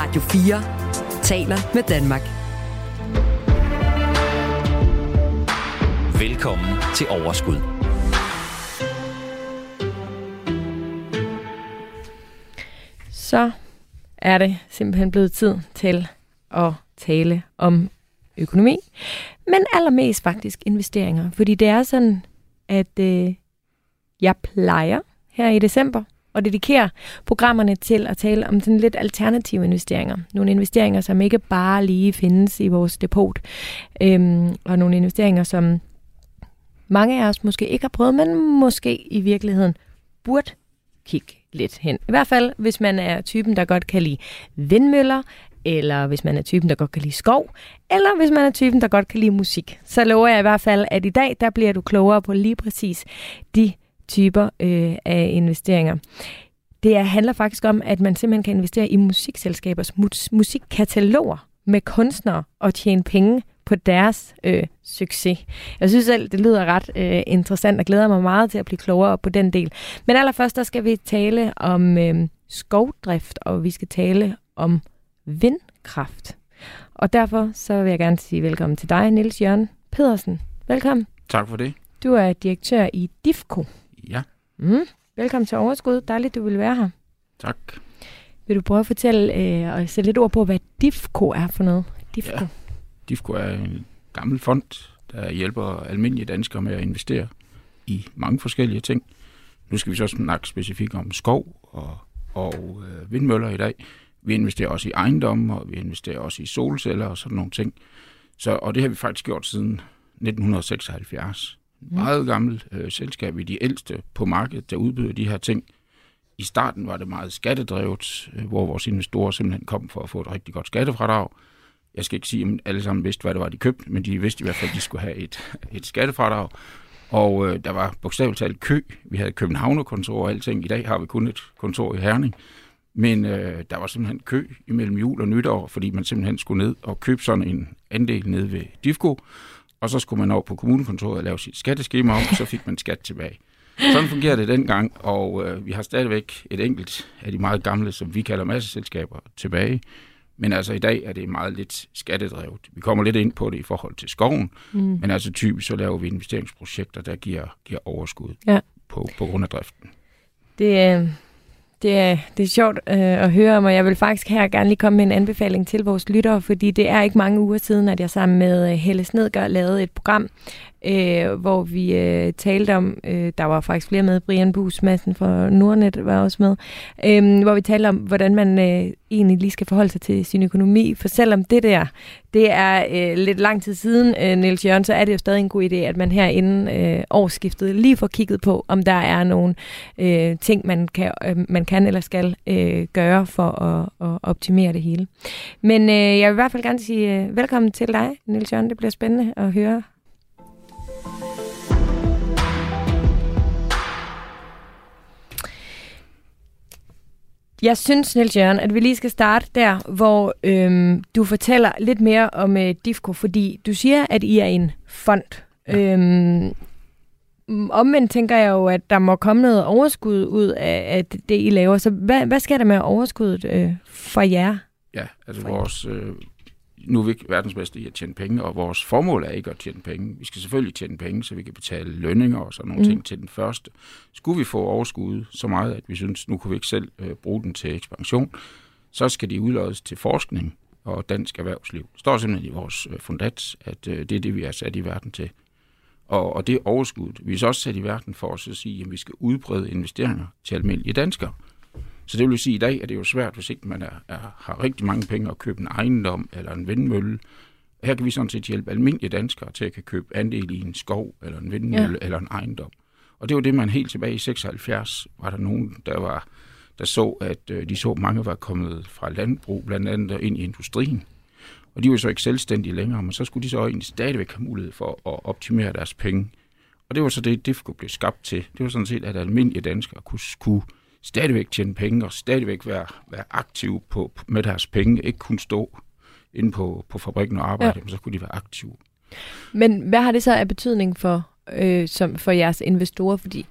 Radio 4 taler med Danmark. Velkommen til Overskud. Så er det simpelthen blevet tid til at tale om økonomi, men allermest faktisk investeringer. Fordi det er sådan, at øh, jeg plejer her i december at dedikere programmerne til at tale om sådan lidt alternative investeringer. Nogle investeringer, som ikke bare lige findes i vores depot, øhm, og nogle investeringer, som mange af os måske ikke har prøvet, men måske i virkeligheden burde kigge lidt hen. I hvert fald, hvis man er typen, der godt kan lide vindmøller, eller hvis man er typen, der godt kan lide skov, eller hvis man er typen, der godt kan lide musik. Så lover jeg i hvert fald, at i dag, der bliver du klogere på lige præcis de typer øh, af investeringer. Det handler faktisk om, at man simpelthen kan investere i musikselskabers mus- musikkataloger med kunstnere og tjene penge på deres øh, succes. Jeg synes selv, det lyder ret øh, interessant og glæder mig meget til at blive klogere på den del. Men allerførst, der skal vi tale om øh, skovdrift, og vi skal tale om vindkraft. Og derfor så vil jeg gerne sige velkommen til dig, Nils Jørgen Pedersen. Velkommen. Tak for det. Du er direktør i DIFCO. Ja, Mm. Velkommen til Overskud. Dejligt, du vil være her. tak. Vil du prøve at fortælle øh, og sætte lidt ord på, hvad DIFCO er for noget? DIFCO. Ja. DIFCO er en gammel fond, der hjælper almindelige danskere med at investere i mange forskellige ting. Nu skal vi så snakke specifikt om skov og, og øh, vindmøller i dag. Vi investerer også i ejendomme, og vi investerer også i solceller og sådan nogle ting. Så, og det har vi faktisk gjort siden 1976. Meget gammelt øh, selskab, i de ældste på markedet, der udbyder de her ting. I starten var det meget skattedrevet, øh, hvor vores investorer simpelthen kom for at få et rigtig godt skattefradrag. Jeg skal ikke sige, at alle sammen vidste, hvad det var, de købte, men de vidste i hvert fald, at de skulle have et, et skattefradrag. Og øh, der var bogstaveligt talt kø. Vi havde Københavnerkontor og alting. I dag har vi kun et kontor i Herning. Men øh, der var simpelthen kø imellem jul og nytår, fordi man simpelthen skulle ned og købe sådan en andel ned ved DIFCO. Og så skulle man over på kommunekontoret og lave sit skatteskema om, og så fik man skat tilbage. Sådan fungerer det dengang, og øh, vi har stadigvæk et enkelt af de meget gamle, som vi kalder masseselskaber, tilbage. Men altså i dag er det meget lidt skattedrevet. Vi kommer lidt ind på det i forhold til skoven, Mm. men altså typisk så laver vi investeringsprojekter, der giver, giver overskud Ja. på, på grund af driften. Det, er, det, er, det er sjovt øh, at høre om, og jeg vil faktisk her gerne lige komme med en anbefaling til vores lyttere, fordi det er ikke mange uger siden, at jeg sammen med øh, Helle Snedgaard lavede et program, øh, hvor vi øh, talte om, øh, der var faktisk flere med, Brian Bus Madsen fra Nordnet var også med, øh, hvor vi talte om, hvordan man øh, egentlig lige skal forholde sig til sin økonomi, for selvom det der, det er øh, lidt lang tid siden, øh, Niels Jørgen, så er det jo stadig en god idé, at man her inden øh, årsskiftet lige får kigget på, om der er nogle øh, ting, man kan, øh, man kan eller skal øh, gøre for at, at optimere det hele. Men øh, jeg vil i hvert fald gerne sige øh, velkommen til dig, Niels Jørgen. Det bliver spændende at høre. Jeg synes, Niels Jørgen, at vi lige skal starte der, hvor øhm, du fortæller lidt mere om øh, DIFCO, fordi du siger, at I er en fond. Ja. Øhm, omvendt tænker jeg jo, at der må komme noget overskud ud af, af det, I laver. Så hvad, hvad sker der med overskuddet øh, for jer? Ja, altså vores, øh, nu er vi ikke verdens bedste i at tjene penge, og vores formål er ikke at tjene penge. Vi skal selvfølgelig tjene penge, så vi kan betale lønninger og sådan nogle Mm. ting til den første. Skulle vi få overskud så meget, at vi synes, nu kunne vi ikke selv øh, bruge den til ekspansion, så skal de udlådes til forskning og dansk erhvervsliv. Det står simpelthen i vores øh, fundat, at øh, det er det, vi er sat i verden til. Og, og det er overskuddet. Vi er så også sat i verden for os at sige, at vi skal udbrede investeringer til almindelige danskere. Så det vil sige, at i dag er det jo svært, hvis ikke man er, er, har rigtig mange penge at købe en ejendom eller en vindmølle. Her kan vi sådan set hjælpe almindelige danskere til at kan købe andel i en skov eller en vindmølle ja. eller en ejendom. Og det var det, man helt tilbage i 76 var der nogen, der var der så, at øh, de så, at mange var kommet fra landbrug, blandt andet og ind i industrien. Og de var så ikke selvstændige længere, men så skulle de så egentlig stadigvæk have mulighed for at optimere deres penge. Og det var så det, DIFCO blev skabt til. Det var sådan set, at almindelige danskere kunne, kunne stadigvæk tjene penge og stadigvæk være, være aktive på, med deres penge. Ikke kun stå inde på, på fabrikken og arbejde, ja. men så kunne de være aktive. Men hvad har det så af betydning for øh, som for jeres investorer? Fordi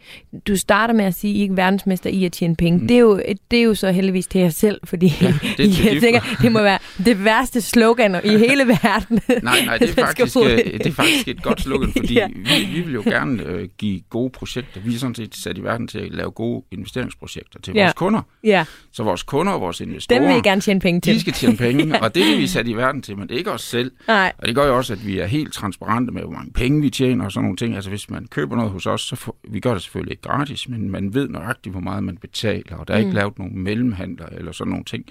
du starter med at sige, at I er ikke verdensmester i at tjene penge. Mm. Det, er jo, det er jo så heldigvis til jer selv, fordi ja, det, er jeg tænker, det må være det værste slogan i hele verden. nej, nej, det er, faktisk, øh, det er faktisk et godt slogan, fordi ja. vi, vi vil jo gerne øh, give gode projekter. Vi er sådan set sat i verden til at lave gode investeringsprojekter til ja. vores kunder. Ja. Så vores kunder og vores investorer, Dem vil I gerne tjene penge til. De skal tjene penge, og det er vi sat i verden til, men det er ikke os selv. Nej. Og det gør jo også, at vi er helt transparente med, hvor mange penge vi tjener og sådan nogle ting. Altså hvis man køber noget hos os, så får, vi gør det selvfølgelig ikke gratis, men man ved nøjagtigt, hvor meget man betaler, og der er mm. ikke lavet nogen mellemhandler eller sådan nogle ting.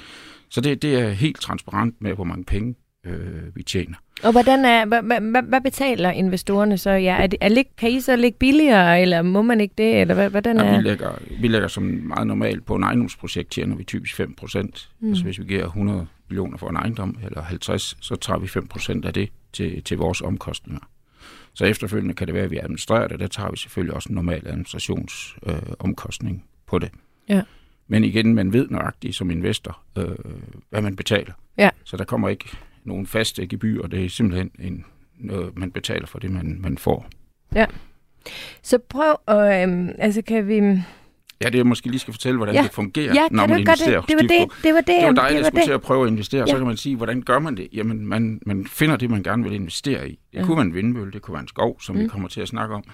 Så det, det er helt transparent med, hvor mange penge øh, vi tjener. Og hvordan er, hvad, hvad, hvad betaler investorerne så? Ja, er det, er, kan I så ligge billigere, eller må man ikke det? Eller hvordan er? Ja, vi, lægger, vi lægger som meget normalt på en ejendomsprojekt, tjener vi typisk 5 procent. Mm. Altså hvis vi giver 100 millioner for en ejendom, eller 50, så tager vi 5 procent af det til, til vores omkostninger. Så efterfølgende kan det være, at vi administrerer det. Der tager vi selvfølgelig også en normal administrationsomkostning øh, på det. Ja. Men igen, man ved nøjagtigt som investor, øh, hvad man betaler. Ja. Så der kommer ikke nogen faste gebyr, det er simpelthen en, noget, man betaler for det, man, man får. Ja. Så prøv at, øh, altså kan vi... Ja, det er måske lige skal fortælle, hvordan ja. det fungerer, ja, når man investerer det? Det var det, det var det. Det var var at skulle til at prøve at investere, ja. så kan man sige, hvordan gør man det? Jamen, man, man finder det, man gerne vil investere i. Det ja. kunne være en vindmølle, det kunne være en skov, som mm. vi kommer til at snakke om.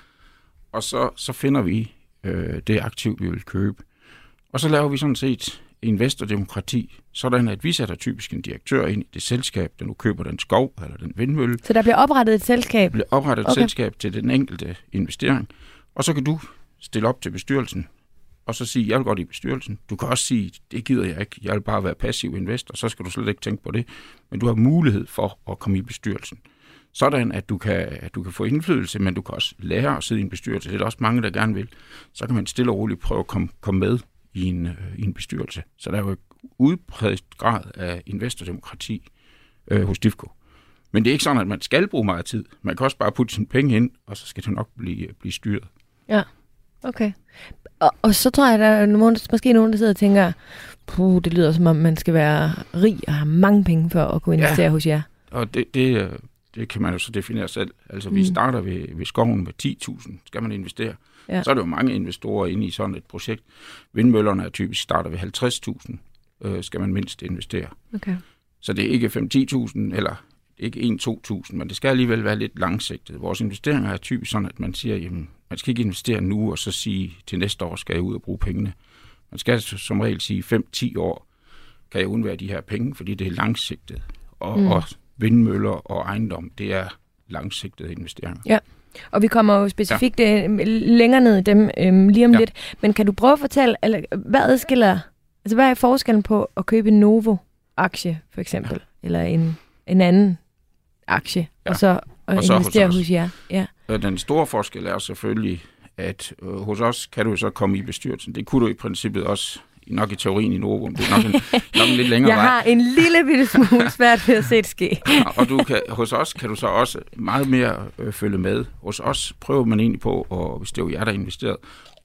Og så, så finder vi øh, det aktiv, vi vil købe. Og så laver vi sådan set investordemokrati, sådan at vi sætter typisk en direktør ind i det selskab, der nu køber den skov eller den vindmølle. Så der bliver oprettet et selskab? Der bliver oprettet et okay. selskab til den enkelte investering. Og så kan du stille op til bestyrelsen og så sige, jeg vil godt i bestyrelsen. Du kan også sige, det gider jeg ikke, jeg vil bare være passiv investor, så skal du slet ikke tænke på det. Men du har mulighed for at komme i bestyrelsen. Sådan, at du kan, at du kan få indflydelse, men du kan også lære at sidde i en bestyrelse. Det er der også mange, der gerne vil. Så kan man stille og roligt prøve at komme, komme med i en, øh, i en bestyrelse. Så der er jo udbredt grad af investordemokrati øh, hos DIFCO. Men det er ikke sådan, at man skal bruge meget tid. Man kan også bare putte sine penge ind, og så skal det nok blive, blive styret. Ja, okay. Og, og så tror jeg, at der er nogen, måske nogen, der sidder og tænker, puh, det lyder som om, man skal være rig og have mange penge for at kunne investere ja, hos jer. og det, det, øh, det kan man jo så definere selv. Altså, mm. vi starter ved, ved skoven med 10.000, skal man investere. Ja. Så er der jo mange investorer inde i sådan et projekt. Vindmøllerne er typisk starter ved 50.000, øh, skal man mindst investere. Okay. Så det er ikke 5-10.000 eller ikke 1-2.000, men det skal alligevel være lidt langsigtet. Vores investeringer er typisk sådan, at man siger, jamen, man skal ikke investere nu og så sige, til næste år skal jeg ud og bruge pengene. Man skal som regel sige, 5-10 år kan jeg undvære de her penge, fordi det er langsigtet. Og, mm. og vindmøller og ejendom, det er langsigtede investeringer. Ja. Og vi kommer jo specifikt ja. Øh, længere ned i dem øhm, lige om ja. lidt. Men kan du prøve at fortælle, eller, hvad adskiller, altså hvad er forskellen på at købe en Novo-aktie, for eksempel, ja. eller en, en anden aktie, ja. og så og, og så investere hos, hos jer? Ja. Den store forskel er selvfølgelig, at øh, hos os kan du så komme i bestyrelsen. Det kunne du i princippet også nok i teorien i Novo, det er nok en, nok en lidt længere Jeg vej. har en lille bitte smule svært ved at se det ske. og du kan, hos os kan du så også meget mere øh, følge med. Hos os prøver man egentlig på, og hvis det er jo jer, der er investeret,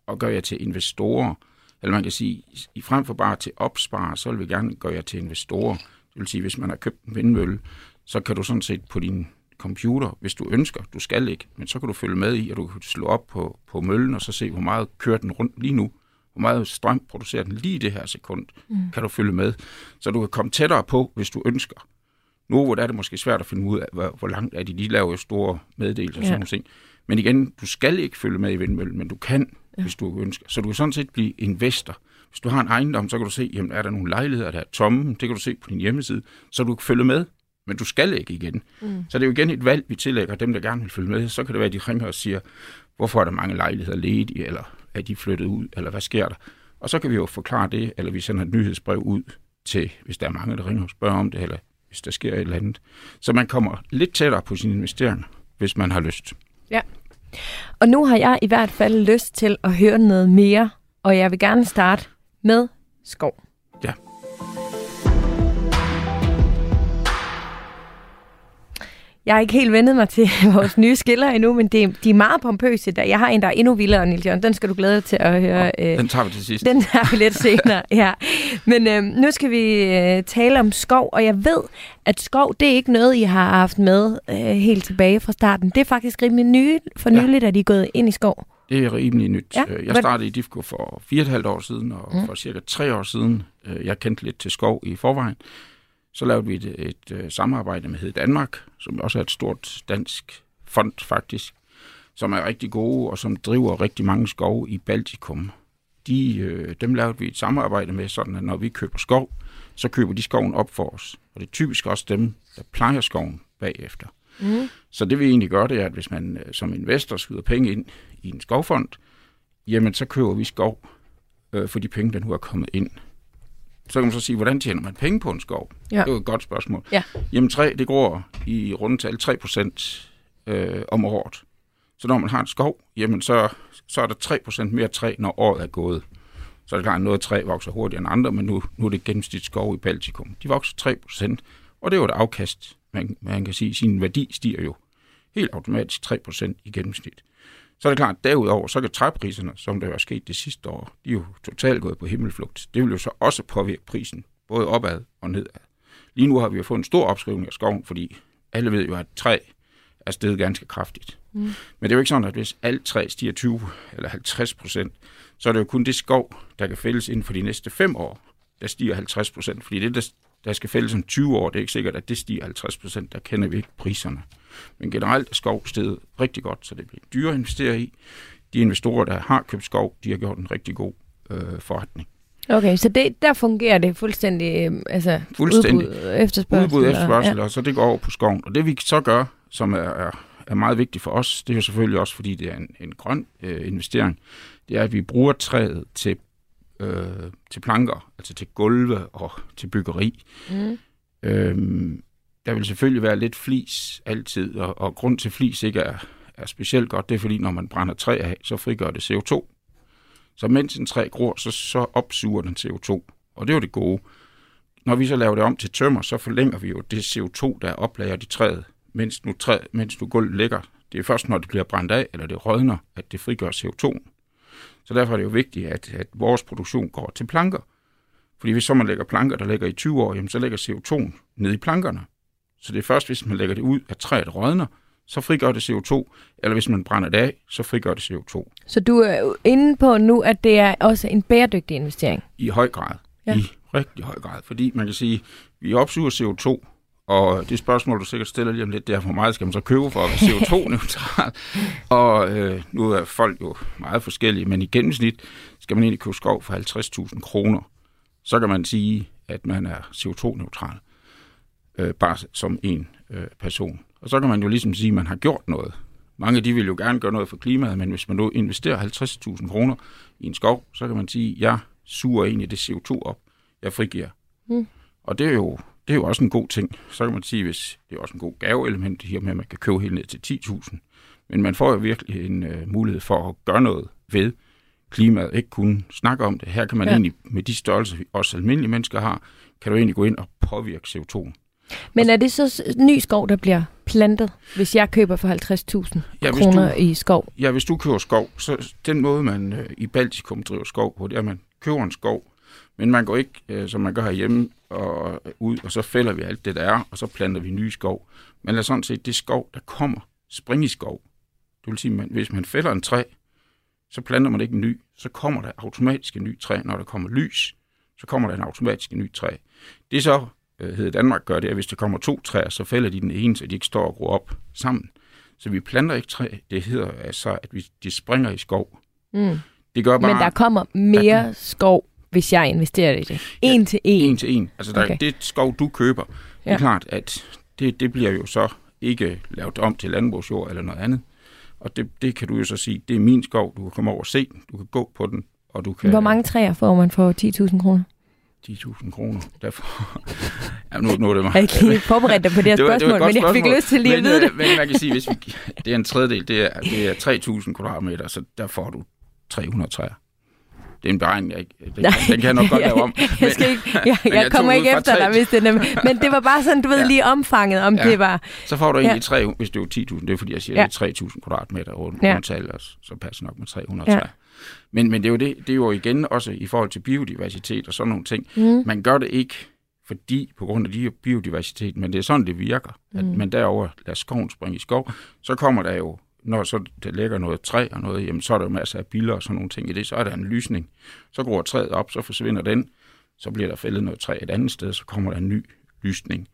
og gør jer til investorer. Eller man kan sige, i frem for bare til opspare, så vil vi gerne gøre jer til investorer. Det vil sige, hvis man har købt en vindmølle, så kan du sådan set på din computer, hvis du ønsker, du skal ikke, men så kan du følge med i, og du kan slå op på, på møllen, og så se, hvor meget kører den rundt lige nu hvor meget strøm producerer den lige i det her sekund, mm. kan du følge med. Så du kan komme tættere på, hvis du ønsker. Nu hvor er det måske svært at finde ud af, hvor, hvor langt er de. De laver jo store meddelelser og ja. sådan noget. Men igen, du skal ikke følge med i vindmøllen, men du kan, ja. hvis du ønsker. Så du kan sådan set blive investor. Hvis du har en ejendom, så kan du se, jamen er der nogle lejligheder, der er tomme. Det kan du se på din hjemmeside. Så du kan følge med, men du skal ikke igen. Mm. Så det er jo igen et valg, vi tillægger dem, der gerne vil følge med. Så kan det være, at de ringer og siger, hvorfor er der mange lejligheder ledige, eller er de flyttet ud, eller hvad sker der? Og så kan vi jo forklare det, eller vi sender et nyhedsbrev ud til, hvis der er mange, der ringer og spørger om det, eller hvis der sker et eller andet. Så man kommer lidt tættere på sin investering, hvis man har lyst. Ja. Og nu har jeg i hvert fald lyst til at høre noget mere, og jeg vil gerne starte med skov. Jeg har ikke helt vendet mig til vores nye skiller endnu, men det, de er meget pompøse. Der. Jeg har en, der er endnu vildere, Nils Jørgen. Den skal du glæde dig til at høre. Ja, den tager vi til sidst. Den tager vi lidt senere, ja. Men øh, nu skal vi øh, tale om skov, og jeg ved, at skov, det er ikke noget, I har haft med øh, helt tilbage fra starten. Det er faktisk rimelig nye, for nyligt, ja. at I er gået ind i skov. Det er rimelig nyt. Ja, jeg startede i DIFCO for fire og et halvt år siden, og mm. for cirka tre år siden, øh, jeg kendte lidt til skov i forvejen, så lavede vi et, et, et øh, samarbejde med Hed Danmark, som også er et stort dansk fond faktisk, som er rigtig gode og som driver rigtig mange skove i Baltikum. De, øh, dem lavede vi et samarbejde med, sådan at når vi køber skov, så køber de skoven op for os. Og det er typisk også dem, der plejer skoven bagefter. Mm. Så det vi egentlig gør, det er, at hvis man øh, som investor skyder penge ind i en skovfond, jamen så køber vi skov øh, for de penge, der nu er kommet ind. Så kan man så sige, hvordan tjener man penge på en skov? Ja. Det er jo et godt spørgsmål. Ja. Jamen træ, det går i rundetal 3 procent øh, om året. Så når man har en skov, jamen så, så er der 3 procent mere træ, når året er gået. Så er det klart, at noget træ vokser hurtigere end andre, men nu, nu er det gennemsnitsskov i Baltikum. De vokser 3 procent, og det er jo et afkast. Man, man kan sige, at sin værdi stiger jo helt automatisk 3 procent i gennemsnit. Så er det klart, at derudover, så kan træpriserne, som der er sket det sidste år, de er jo totalt gået på himmelflugt. Det vil jo så også påvirke prisen, både opad og nedad. Lige nu har vi jo fået en stor opskrivning af skoven, fordi alle ved jo, at træ er steget ganske kraftigt. Mm. Men det er jo ikke sådan, at hvis alt træ stiger 20 eller 50 procent, så er det jo kun det skov, der kan fældes inden for de næste fem år, der stiger 50 procent. Fordi det, der, der skal fældes om 20 år, det er ikke sikkert, at det stiger 50 procent. Der kender vi ikke priserne. Men generelt er skov stedet rigtig godt, så det bliver dyre at investere i. De investorer, der har købt skov, de har gjort en rigtig god øh, forretning. Okay, så det, der fungerer det fuldstændig, øh, altså fuldstændig. udbud, efterspørgsel? Udbud, efterspørgsel, ja. og så det går over på skoven. Og det vi så gør, som er, er, er meget vigtigt for os, det er jo selvfølgelig også, fordi det er en, en grøn øh, investering, det er, at vi bruger træet til, øh, til planker, altså til gulve og til byggeri. Mm. Øhm, der vil selvfølgelig være lidt flis altid, og, og grund til flis ikke er, er specielt godt, det er fordi, når man brænder træ af, så frigør det CO2. Så mens en træ gror, så, så opsuger den CO2, og det er jo det gode. Når vi så laver det om til tømmer, så forlænger vi jo det CO2, der er oplagret i træet, mens nu, træ, mens nu gulvet ligger. Det er først, når det bliver brændt af, eller det rådner, at det frigør CO2. Så derfor er det jo vigtigt, at, at vores produktion går til planker. Fordi hvis så man lægger planker, der ligger i 20 år, jamen, så lægger CO2 ned i plankerne. Så det er først, hvis man lægger det ud, at træet rådner, så frigør det CO2, eller hvis man brænder det af, så frigør det CO2. Så du er inde på nu, at det er også en bæredygtig investering? I høj grad. Ja. I rigtig høj grad. Fordi man kan sige, vi opsuger CO2, og det spørgsmål, du sikkert stiller lige om lidt, det er, hvor meget skal man så købe for at være CO2-neutral? og øh, nu er folk jo meget forskellige, men i gennemsnit skal man egentlig købe skov for 50.000 kroner. Så kan man sige, at man er CO2-neutral øh, bare som en øh, person. Og så kan man jo ligesom sige, at man har gjort noget. Mange de vil jo gerne gøre noget for klimaet, men hvis man nu investerer 50.000 kroner i en skov, så kan man sige, at jeg suger egentlig det CO2 op, jeg frigiver. Mm. Og det er, jo, det er jo også en god ting. Så kan man sige, hvis det er også en god gaveelement her med, at man kan købe helt ned til 10.000. Men man får jo virkelig en øh, mulighed for at gøre noget ved klimaet, ikke kun snakke om det. Her kan man ja. egentlig, med de størrelser, vi også almindelige mennesker har, kan du egentlig gå ind og påvirke CO2'en. Men er det så ny skov, der bliver plantet, hvis jeg køber for 50.000 ja, kroner du, i skov? Ja, hvis du køber skov, så den måde, man øh, i Baltikum driver skov på, det er, at man køber en skov, men man går ikke, øh, som man gør herhjemme, og ud, og så fælder vi alt det, der er, og så planter vi nye skov. Men er sådan set det skov, der kommer, spring i skov. Det vil sige, at hvis man fælder en træ, så planter man ikke en ny, så kommer der automatisk en ny træ. Når der kommer lys, så kommer der en automatisk en ny træ. Det så øh, hedder Danmark gør, det at hvis der kommer to træer, så fælder de den ene, så de ikke står og gror op sammen. Så vi planter ikke træ. Det hedder altså, at vi, de springer i skov. Mm. Det gør bare, Men der kommer mere der, skov, hvis jeg investerer i det. En ja, til en. En til en. Altså, der, okay. det skov, du køber, ja. det er klart, at det, det bliver jo så ikke lavet om til landbrugsjord eller noget andet. Og det, det kan du jo så sige, det er min skov, du kan komme over og se du kan gå på den, og du kan... Hvor mange træer får man for 10.000 kroner? 10.000 kroner. Derfor... ja, nu, nu er det mig. Jeg ikke forberedt dig på det her det var, spørgsmål, det var men jeg fik lyst til lige men, at vide det. Men man kan sige, hvis vi, det er en tredjedel, det er, det er 3.000 kvadratmeter, så der får du 300 træer. Det det er en beregning, jeg ikke, den, den kan jeg nok godt lave om. jeg, skal ikke, jeg, jeg, jeg kommer ikke efter dig, hvis det er. Men det var bare sådan, du ved ja. lige omfanget, om ja. det var... Så får du egentlig ja. 3, hvis det er 10.000, det er fordi, jeg siger, ja. det er 3.000 kvadratmeter rundt, ja. tal, og så passer nok med 300 ja. Men, men det, er jo det, det er jo igen også i forhold til biodiversitet og sådan nogle ting. Mm. Man gør det ikke fordi på grund af de biodiversitet, men det er sådan, det virker. Mm. At man derover lader skoven springe i skov, så kommer der jo, når så der ligger noget træ og noget, jamen så er der jo masser af biller og sådan nogle ting i det, så er der en lysning. Så går træet op, så forsvinder den, så bliver der fældet noget træ et andet sted, så kommer der en ny lysning.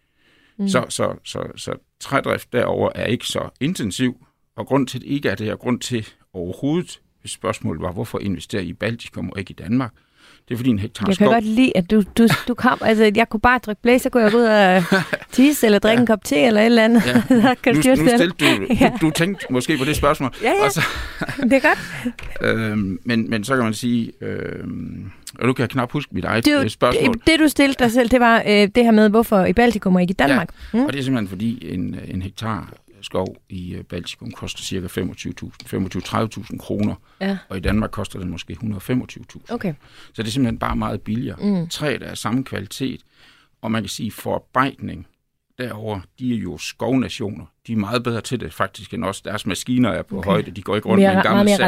Mm. Så, så, så, så trædrift derover er ikke så intensiv, og grund til, at det ikke er det, og grund til overhovedet, hvis spørgsmålet var, hvorfor investere i Baltikum og ikke i Danmark, det er fordi en hektar Jeg kan skov... godt lide, at du, du, du kom... Altså, jeg kunne bare drikke blæs, så kunne jeg gå ud og tisse, eller drikke ja. en kop te, eller et eller andet. Ja. kan du, nu, nu stillede du, ja. du, du tænkte måske på det spørgsmål. Ja, ja. Og så, det er godt. øhm, men, men så kan man sige... Øhm, og du kan knap huske mit eget det, spørgsmål. Det, det, du stillede dig selv, det var øh, det her med, hvorfor i Baltikum og ikke i Danmark. Ja, mm. og det er simpelthen fordi en, en hektar skov i øh, Baltikum koster ca. 25.000, 25-30.000 kroner, ja. og i Danmark koster det måske 125.000. Okay. Så det er simpelthen bare meget billigere. Mm. Træet er af samme kvalitet, og man kan sige, forarbejdning derover, de er jo skovnationer. De er meget bedre til det faktisk end os. Deres maskiner er på okay. højde, de går ikke rundt mere, med en gammel Meget mere.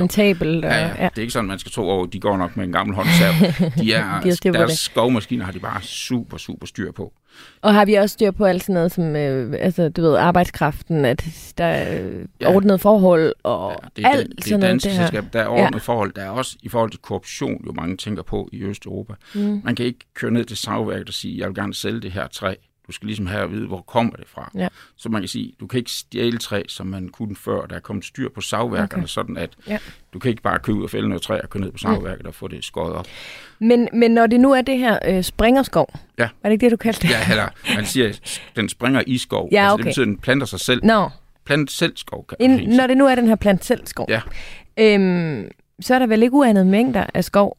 Ja, ja. ja, det er ikke sådan, man skal tro over, de går nok med en gammel håndsav. De er, de deres skovmaskiner har de bare super, super styr på. Og har vi også styr på alt sådan noget som, øh, altså, du ved, arbejdskraften, at der er ja. ordnet forhold og ja, det er, alt det, sådan noget. Det er der er ordnet ja. forhold. Der er også i forhold til korruption, jo mange tænker på i Østeuropa. Mm. Man kan ikke køre ned til savværket og sige, jeg vil gerne sælge det her træ du skal ligesom have at vide, hvor kommer det fra. Ja. Så man kan sige, du kan ikke stjæle træ, som man kunne før. Der er kommet styr på savværkerne, okay. sådan at ja. du kan ikke bare købe ud og fælde noget træ og køre ned på savværket mm. og få det skåret op. Men, men når det nu er det her øh, springerskov, ja. er det ikke det, du kaldte det? Ja, eller man siger, den springer i skov. Ja, okay. altså, det betyder, at den planter sig selv. No. Plant selv skov. Kan In, når det nu er den her plant selv skov, ja. øhm, så er der vel ikke uanede mængder af skov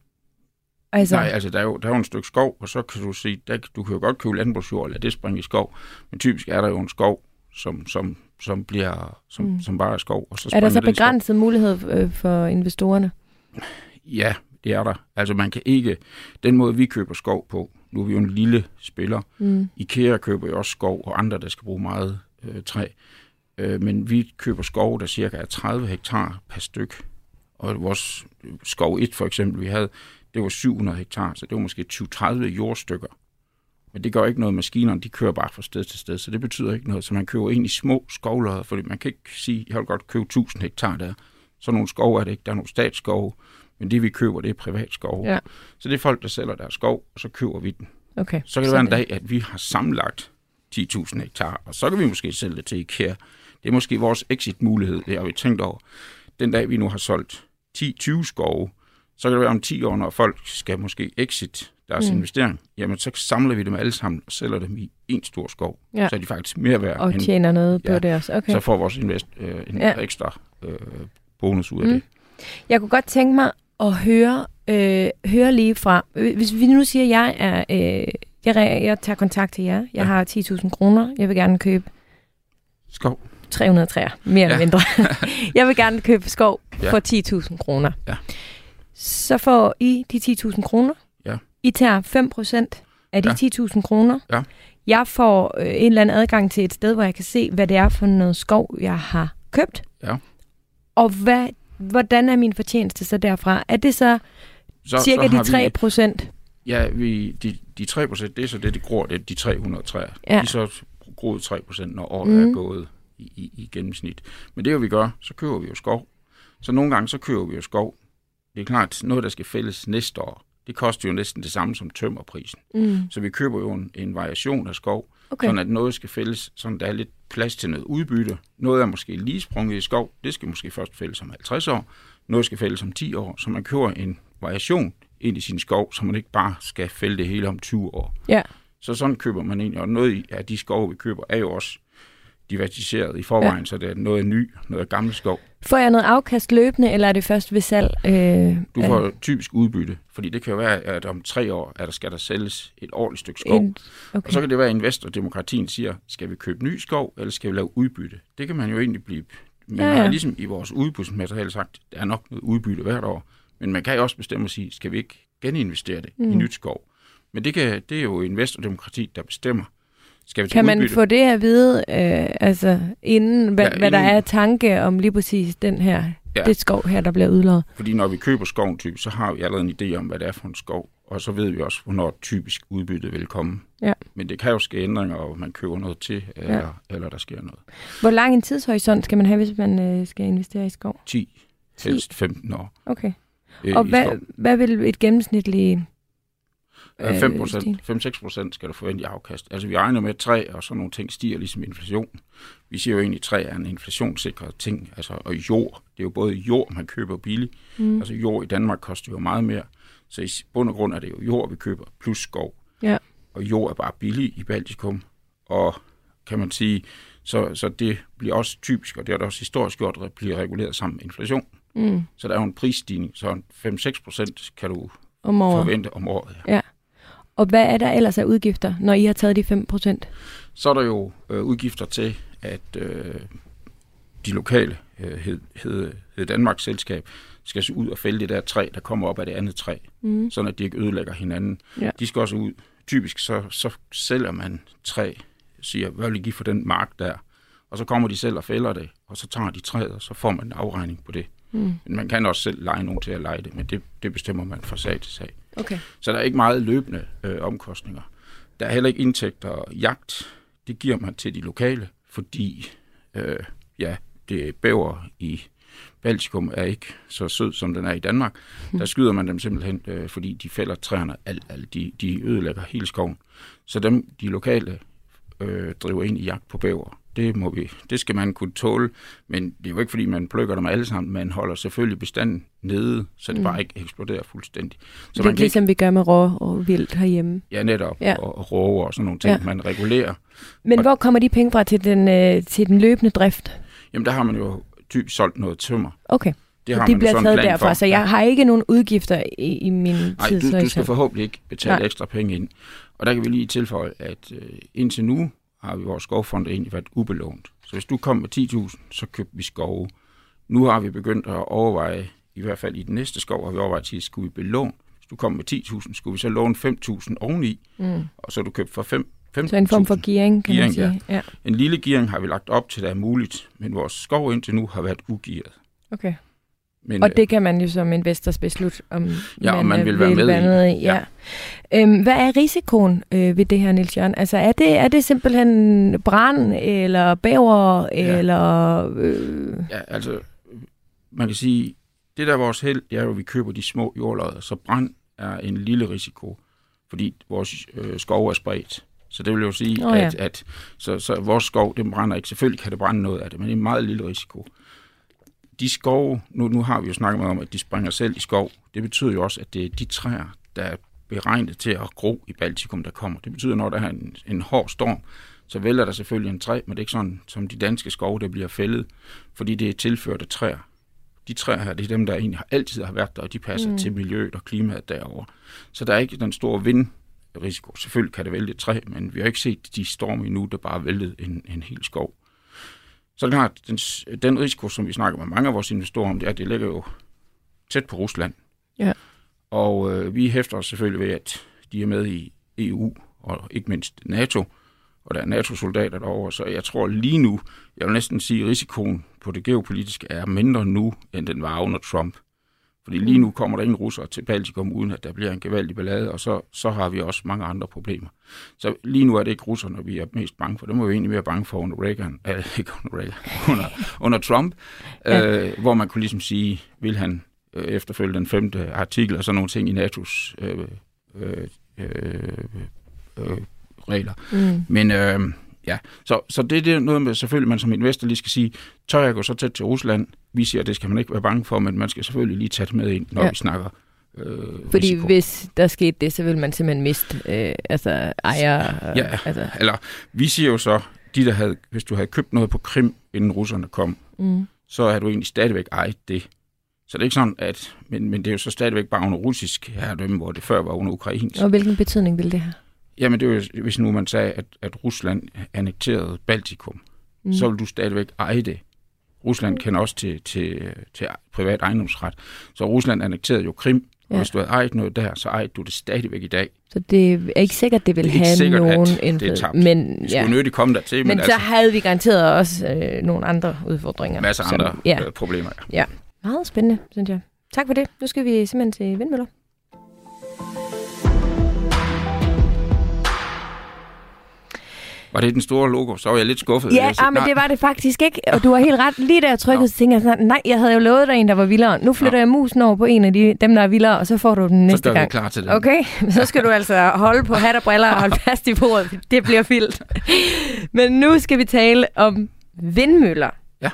Altså... Nej, altså der er, jo, der er jo en stykke skov, og så kan du sige, der, du kan jo godt købe landbrugsjord lade det springe i skov, men typisk er der jo en skov, som, som, som, bliver, som, mm. som bare er skov. Og så er der så begrænset mulighed øh, for investorerne? Ja, det er der. Altså man kan ikke, den måde vi køber skov på, nu er vi jo en lille spiller, mm. IKEA køber jo også skov, og andre, der skal bruge meget øh, træ, øh, men vi køber skov, der cirka er 30 hektar per styk, og vores skov 1 for eksempel, vi havde, det var 700 hektar, så det var måske 20-30 jordstykker. Men det gør ikke noget, maskinerne de kører bare fra sted til sted, så det betyder ikke noget. Så man køber egentlig små skovlodder, fordi man kan ikke sige, jeg vil godt købe 1000 hektar der. Så nogle skov er det ikke, der er nogle statsskove, men det vi køber, det er privatskove. Ja. Så det er folk, der sælger deres skov, og så køber vi den. Okay. Så kan det være en dag, at vi har sammenlagt 10.000 hektar, og så kan vi måske sælge det til IKEA. Det er måske vores exit-mulighed, det har vi tænkt over. Den dag, vi nu har solgt 10-20 skove, så kan det være om 10 år, når folk skal måske exit deres mm. investering, jamen så samler vi dem alle sammen og sælger dem i en stor skov. Ja. Så er de faktisk mere værd. Og end, tjener noget ja, på det også. Okay. Så får vores invest øh, en ja. ekstra øh, bonus ud af mm. det. Jeg kunne godt tænke mig at høre, øh, høre lige fra, hvis vi nu siger, at jeg er, øh, jeg, jeg tager kontakt til jer, jeg ja. har 10.000 kroner, jeg vil gerne købe skov. 300 træer, mere ja. eller mindre. jeg vil gerne købe skov ja. for 10.000 kroner. Ja så får I de 10.000 kroner. Ja. I tager 5% af de ja. 10.000 kroner. Ja. Jeg får øh, en eller anden adgang til et sted, hvor jeg kan se, hvad det er for noget skov, jeg har købt. Ja. Og hvad, hvordan er min fortjeneste så derfra? Er det så, så cirka så de 3 procent? Ja, vi, de, de 3 procent, det er så det, de gror, det er de 300 træer. Ja. De er så groet 3 procent, når året mm. er gået i, i, i gennemsnit. Men det, vi gør, så køber vi jo skov. Så nogle gange, så køber vi jo skov det er klart, noget, der skal fælles næste år, det koster jo næsten det samme som tømmerprisen. Mm. Så vi køber jo en, en variation af skov, okay. sådan at noget skal fælles, sådan der er lidt plads til noget udbytte. Noget er måske lige sprunget i skov, det skal måske først fælles om 50 år. Noget skal fælles om 10 år, så man køber en variation ind i sin skov, så man ikke bare skal fælde det hele om 20 år. Ja. Så sådan køber man egentlig, og noget af de skove, vi køber, er jo også diversificeret i forvejen, ja. så det er noget ny, noget gammel skov. Får jeg noget afkast løbende, eller er det først ved salg? Øh, du får øh. typisk udbytte, fordi det kan jo være, at om tre år er der, skal der sælges et ordentligt stykke skov. En, okay. Og så kan det være, at investordemokratien siger, skal vi købe ny skov, eller skal vi lave udbytte? Det kan man jo egentlig blive... Men ja, ja. har ligesom i vores udbudsmateriale sagt, der er nok noget udbytte hvert år. Men man kan jo også bestemme at sige, skal vi ikke geninvestere det Mm. i nyt skov? Men det, kan, det er jo investordemokrati, der bestemmer. Skal vi Kan man udbytte? få det at vide, øh, altså inden, hvad, Ja, ja, hvad der inden- er tanke om lige præcis den her, Ja. det skov her, der bliver udlået? Fordi når vi køber skoven typisk, så har vi allerede en idé om, hvad det er for en skov. Og så ved vi også, hvornår typisk udbyttet vil komme. Ja. Men det kan jo ske ændringer, og man køber noget til, eller, ja. eller der sker noget. Hvor lang en tidshorisont skal man have, hvis man øh, skal investere i skov? 10, 10. helst 15 år. Okay. øh, Og hvad, skov. hvad vil et gennemsnitligt... Øh, øh, 5 procent, stigning? 5-6 procent skal du forvente i afkast. Altså vi regner med, at træ og sådan nogle ting stiger ligesom inflation. Vi siger jo egentlig, at træ er en inflationssikret ting. Altså, og jord, det er jo både jord, man køber billigt. Mm. Altså jord i Danmark koster jo meget mere. Så i bund og grund er det jo jord, vi køber, plus skov. Ja. Og jord er bare billig i Baltikum. Og kan man sige, så, så det bliver også typisk, og det er det også historisk gjort, at bliver reguleret sammen med inflation. Mm. Så der er jo en prisstigning, så 5-6 procent kan du Om året. forvente om året. Ja. Og hvad er der ellers af udgifter, når I har taget de 5 procent? Så er der jo øh, udgifter til, at øh, de lokale øh, hed, hed, hed Danmarks selskab skal se ud og fælde det der træ, der kommer op af det andet træ, Mm. sådan at de ikke ødelægger hinanden. Ja. De skal også ud. Typisk så, så sælger man træ, siger, hvad vil I give for den mark der? Og så kommer de selv og fælder det, og så tager de træet, og så får man en afregning på det. Mm. Men man kan også selv lege nogen til at lege det, men det, det bestemmer man fra sag til sag. Okay. Så der er ikke meget løbende øh, omkostninger. Der er heller ikke indtægter og jagt. Det giver man til de lokale, fordi øh, ja, det er bæver i Baltikum er ikke så sød, som den er i Danmark. Der skyder man dem simpelthen, øh, fordi de fælder træerne alt, alt. De, de ødelægger hele skoven. Så dem, de lokale, øh, driver ind i jagt på bæver. Det, må vi, det skal man kunne tåle, men det er jo ikke, fordi man plukker dem alle sammen. Man holder selvfølgelig bestanden nede, så det Mm. bare ikke eksploderer fuldstændig. Så Lidt man kan ikke ligesom vi gør med rå og vildt herhjemme. Ja, netop. Ja. Ja. Og, og råger og sådan nogle ting, Ja. ja. man regulerer. Men Og- hvor kommer de penge fra til den, øh, til den løbende drift? Jamen, der har man jo typisk solgt noget tømmer. Okay, Det har de man jo bliver taget derfra, for. så jeg har ikke nogen udgifter i, i min Nej, du, du skal forhåbentlig ikke betale Nej. Nej. ekstra penge ind. Og der kan vi lige tilføje, at øh, indtil nu har vi vores skovfond egentlig været ubelånt. Så hvis du kom med 10.000, så købte vi skove. Nu har vi begyndt at overveje, i hvert fald i den næste skov, har vi overvejet, at skulle vi belåne. Hvis du kom med 10.000, skulle vi så låne 5.000 oveni, Mm. og så du købt for 5 5.000. Så en form for gearing, kan man Gearing, sige. Ja. En lille gearing har vi lagt op til, der er muligt, men vores skov indtil nu har været ugearet. Okay. Men, Og det kan man jo som investors beslutte, om Ja, om man øh, vil være med i. med i. Ja. Ja. Øhm, hvad er risikoen øh, ved det her, Niels Jørgen? Altså, er det, er det simpelthen brand, eller bæver, Ja. eller... Øh, Ja, altså, man kan sige, det der er vores held, det er jo, at vi køber de små jordlodder, så brand er en lille risiko, fordi vores øh, skov er spredt. Så det vil jo sige, oh, ja. at, at så, så vores skov, den brænder ikke. Selvfølgelig kan det brænde noget af det, men det er en meget lille risiko. De skove, nu, nu har vi jo snakket meget om, at de springer selv i skov. Det betyder jo også, at det er de træer, der er beregnet til at gro i Baltikum, der kommer. Det betyder, når der er en, en hård storm, så vælger der selvfølgelig en træ, men det er ikke sådan som de danske skove, der bliver fældet, fordi det er tilførte træer. De træer her, det er dem, der egentlig har, altid har været der, og de passer Mm. til miljøet og klimaet derover. Så der er ikke den store vindrisiko. Selvfølgelig kan det vælte et træ, men vi har ikke set de storme endnu, der bare væltede en, en hel skov. Så det klart, den, den risiko, som vi snakker med mange af vores investorer om, det er, at det ligger jo tæt på Rusland. Ja. Og øh, vi hæfter os selvfølgelig ved, at de er med i EU, og ikke mindst NATO, og der er NATO-soldater derovre, så jeg tror lige nu, jeg vil næsten sige, at risikoen på det geopolitiske er mindre nu, end den var under Trump. Fordi lige nu kommer der ingen russere til Baltikum, uden at der bliver en gevaldig ballade, og så, så har vi også mange andre problemer. Så lige nu er det ikke russerne, vi er mest bange for. Det må vi egentlig være bange for under Reagan, øh, ikke under Reagan, under, under Trump, øh, hvor man kunne ligesom sige, vil han øh, efterfølge den femte artikel og sådan nogle ting i NATO's øh, øh, øh, øh, regler. mm. Men øh, ja, så, så det, det er noget med, selvfølgelig man som investor lige skal sige, tør jeg gå så tæt til Rusland? Vi siger, at det skal man ikke være bange for, men man skal selvfølgelig lige tage det med ind, når Ja. vi snakker øh, Fordi risiko. hvis der skete det, så vil man simpelthen miste øh, altså, ejer. Øh, Ja. Altså, Eller, vi siger jo så, de der havde, hvis du havde købt noget på Krim, inden russerne kom, mm. så har du egentlig stadigvæk ejet det. Så det er ikke sådan, at, men, men det er jo så stadigvæk bare under russisk herredømme, hvor det før var under ukrainsk. Og hvilken betydning vil det have? Jamen det er jo, hvis nu man sagde, at, at Rusland annekterede Baltikum, Mm. mm. så vil du stadigvæk eje det. Rusland kender også til, til, til privat ejendomsret. Så Rusland annekterede jo Krim, og Ja. hvis du havde ejet noget der, så ejede du det stadigvæk i dag. Så det er ikke sikkert, det vil Det have sikkert, nogen indflydelse. Men, Det skulle ja. ja. nødigt komme der til, men, men men så altså havde vi garanteret også øh, nogle andre udfordringer. masser af som- andre Ja, øh, problemer. Ja. meget spændende, synes jeg. Tak for det. Nu skal vi simpelthen til vindmøller. Var det den store logo, så var jeg lidt skuffet. Ja, Jeg siger, ah, men det var det faktisk ikke, og du har helt ret. Lige da jeg trykkede, så tænkte jeg sådan, nej, jeg havde jo lovet dig en, der var vildere. Nu flytter Nå. jeg musen over på en af de, dem, der er vildere, og så får du den så næste står vi gang. klar til det. Okay, så skal du altså holde på hat og briller og holde fast i bordet. Det bliver vildt. Men nu skal vi tale om vindmøller. Ja.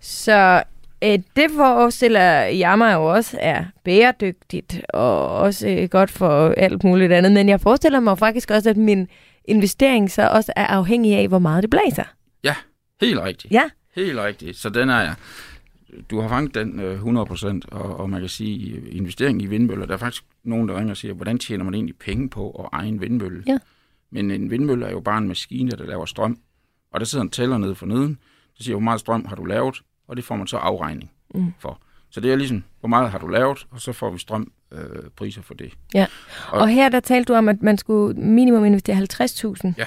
Så øh, det forestiller jeg mig jo også er bæredygtigt og også øh, godt for alt muligt andet. Men jeg forestiller mig faktisk også, at min investering så også er afhængig af, hvor meget det blæser. Helt rigtigt. Ja. Helt rigtigt. Så den er jeg. Du har fanget den øh, 100%, og, og man kan sige, øh, investering i vindmøller, der er faktisk nogen, der ringer og siger, hvordan tjener man egentlig penge på at eje en vindmølle? Ja. Men en vindmølle er jo bare en maskine, der laver strøm, og der sidder en tæller nede for neden, der siger, hvor meget strøm har du lavet, og det får man så afregning Mm. for. Så det er ligesom, hvor meget har du lavet, og så får vi strøm øh, priser for det. Og- Og her der talte du om, at man skulle minimum investere 50.000. Ja.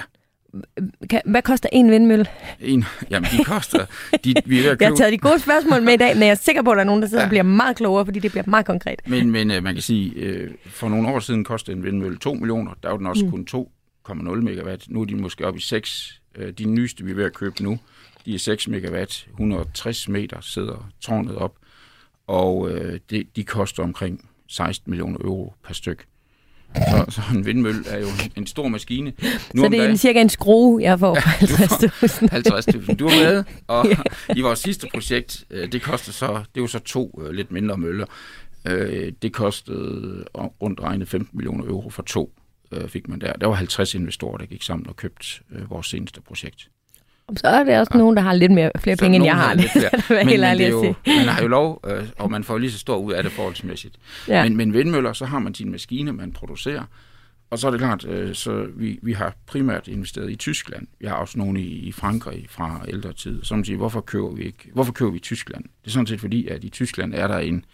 Kan- Hvad koster en vindmølle? En, jamen, de koster, de, vi er Jeg har taget de gode spørgsmål med i dag, men jeg er sikker på, at der er nogen, der sidder ja. Ja. og bliver meget klogere, fordi det bliver meget konkret. Men, men øh, man kan sige, øh, for nogle år siden kostede en vindmølle 2 millioner. Der var den også mm. kun 2,0 megawatt. Nu er de måske oppe i 6. Øh, de nyeste, vi er ved at købe nu, de er 6 megawatt. 160 meter sidder tårnet op. Og øh, det, de koster omkring 16 millioner euro per styk. Så, så en vindmølle er jo en, stor maskine. Nu så det er en, cirka en skrue, jeg får Ja, for du får 50.000. 50.000. Du er med, og i vores sidste projekt, øh, det koster så, det var så to øh, lidt mindre møller. Øh, Det kostede rundt regnet 15 millioner euro for to, fik man der. Der var 50 investorer, der gik sammen og købte vores seneste projekt. Så er det også Ja. nogen, der har lidt mere, flere Så penge, end jeg har. Det Men, men det jo, man har jo lov, øh, og man får lige så stor ud af det forholdsmæssigt. Ja. Men, men vindmøller, så har man sine maskiner, man producerer. Og så er det klart, øh, så vi, vi har primært investeret i Tyskland. Vi har også nogle i, i Frankrig fra ældre tid. Så man siger, hvorfor køber vi ikke? Hvorfor køber vi i Tyskland? Det er sådan set fordi, at i Tyskland er der en,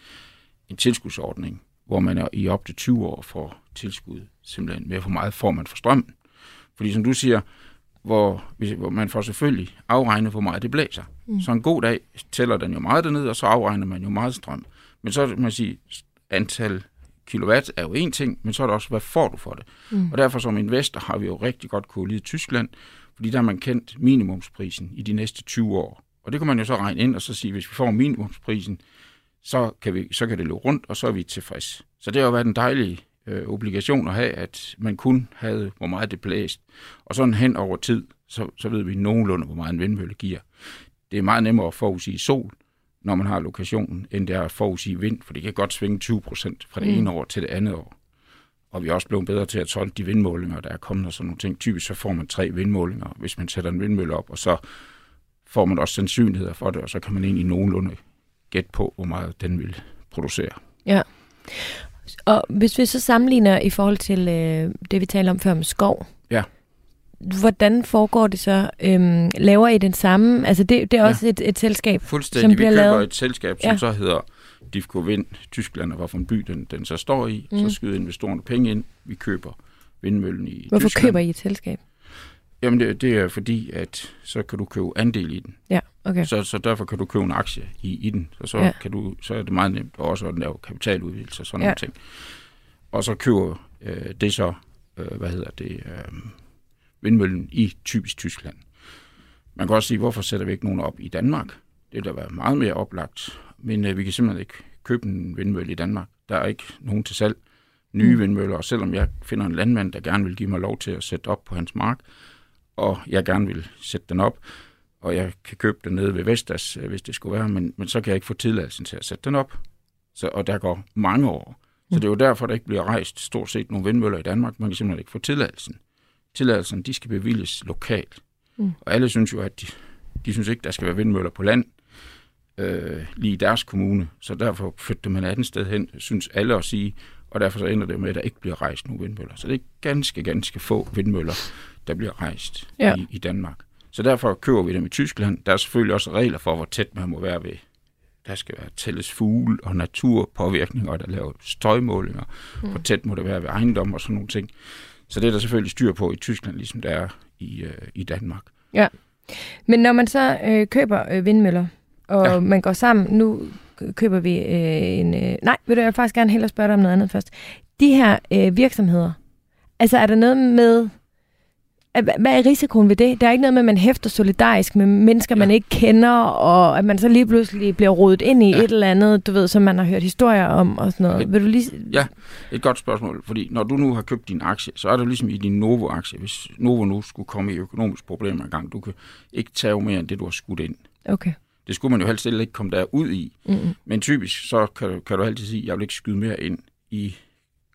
en tilskudsordning, hvor man er i op til 20 år får tilskud simpelthen med, hvor meget får man for strømmen. Fordi som du siger, hvor, hvor man får selvfølgelig afregnet, hvor meget det blæser. Mm. Så en god dag tæller den jo meget derned, og så afregner man jo meget strøm. Men så man sige, antal kilowatt er jo en ting, men så er det også, hvad får du for det? Mm. Og derfor som investor har vi jo rigtig godt kunne lide Tyskland, fordi der har man kendt minimumsprisen i de næste 20 år. Og det kan man jo så regne ind og så sige, hvis vi får minimumsprisen, så kan, vi, så kan det løbe rundt, og så er vi tilfreds. Så det har jo været en dejlig øh, obligation at have, at man kun havde, hvor meget det blæst. Og sådan hen over tid, så, så ved vi nogenlunde, hvor meget en vindmølle giver. Det er meget nemmere at forudsige sol, når man har lokationen, end det er at forudsige vind, for det kan godt svinge 20 procent fra det Mm. ene år til det andet år. Og vi er også blevet bedre til at tolke de vindmålinger, der er kommet og sådan nogle ting. Typisk så får man tre vindmålinger, hvis man sætter en vindmølle op, og så får man også sandsynligheder for det, og så kan man egentlig nogenlunde gætte på, hvor meget den vil producere. Og hvis vi så sammenligner i forhold til øh, det, vi talte om før med skov. Ja. Hvordan foregår det så? Øhm, laver I den samme? Altså det, det er Ja. også et, et selskab. Fuldstændig. Vi bliver køber lavet- et selskab, som Ja. ja. så hedder Difco Vind Tyskland, og hvorfor en by den, den så står i. Mm. Så skyder investorerne penge ind. Vi køber vindmøllen i Hvorfor Tyskland. køber I et selskab? Jamen det, det er fordi, at så kan du købe andel i den. Ja, okay. Så, så derfor kan du købe en aktie i, i den. Så, så, Ja. kan du, så er det meget nemt også at lave kapitaludvidelse og sådan Ja. nogle ting. Og så køber øh, det så, øh, hvad hedder det, øh, vindmøllen i typisk Tyskland. Man kan også sige, hvorfor sætter vi ikke nogen op i Danmark? Det vil da være meget mere oplagt. Men øh, vi kan simpelthen ikke købe en vindmølle i Danmark. Der er ikke nogen til salg. Nye mm. vindmøller, og selvom jeg finder en landmand, der gerne vil give mig lov til at sætte op på hans mark, og jeg gerne vil sætte den op, og jeg kan købe den nede ved Vestas, øh, hvis det skulle være, men, men så kan jeg ikke få tilladelsen til at sætte den op. Så, og der går mange år. Så Mm. det er jo derfor, der ikke bliver rejst stort set nogle vindmøller i Danmark. Man kan simpelthen ikke få tilladelsen. Tilladelsen, de skal bevilges lokalt. Mm. Og alle synes jo, at de, de synes ikke, der skal være vindmøller på land, øh, lige i deres kommune. Så derfor flytter man et andet sted hen, synes alle at sige, og derfor så ender det med, at der ikke bliver rejst nogen vindmøller. Så det er ganske, ganske få vindmøller, der bliver rejst Ja. i, i Danmark. Så derfor køber vi dem i Tyskland. Der er selvfølgelig også regler for, hvor tæt man må være ved. Der skal være tælles fugle og naturpåvirkninger, og der laver støjmålinger. Mm. Hvor tæt må det være ved ejendom og sådan nogle ting. Så det er der selvfølgelig styr på i Tyskland, ligesom der er i, øh, i Danmark. Ja. Men når man så øh, køber øh, vindmøller, og ja. man går sammen, nu køber vi øh, en... Øh, nej, vil du jeg vil faktisk gerne hellere spørge dig om noget andet først. De her øh, virksomheder, altså er der noget med hvad er risikoen ved det? Der er ikke noget med, at man hæfter solidarisk med mennesker, ja. man ikke kender, og at man så lige pludselig bliver rodet ind i ja. et eller andet, du ved, som man har hørt historier om og sådan noget. Et, Vil du lige... Ja, et godt spørgsmål. Fordi når du nu har købt din aktie, så er det ligesom i din Novo-aktie. Hvis Novo nu skulle komme i økonomiske problemer engang, du kan ikke tage mere end det, du har skudt ind. Okay. Det skulle man jo helst ikke komme derud i. Mm-hmm. Men typisk, så kan du, kan du altid sige, at jeg vil ikke skyde mere ind. I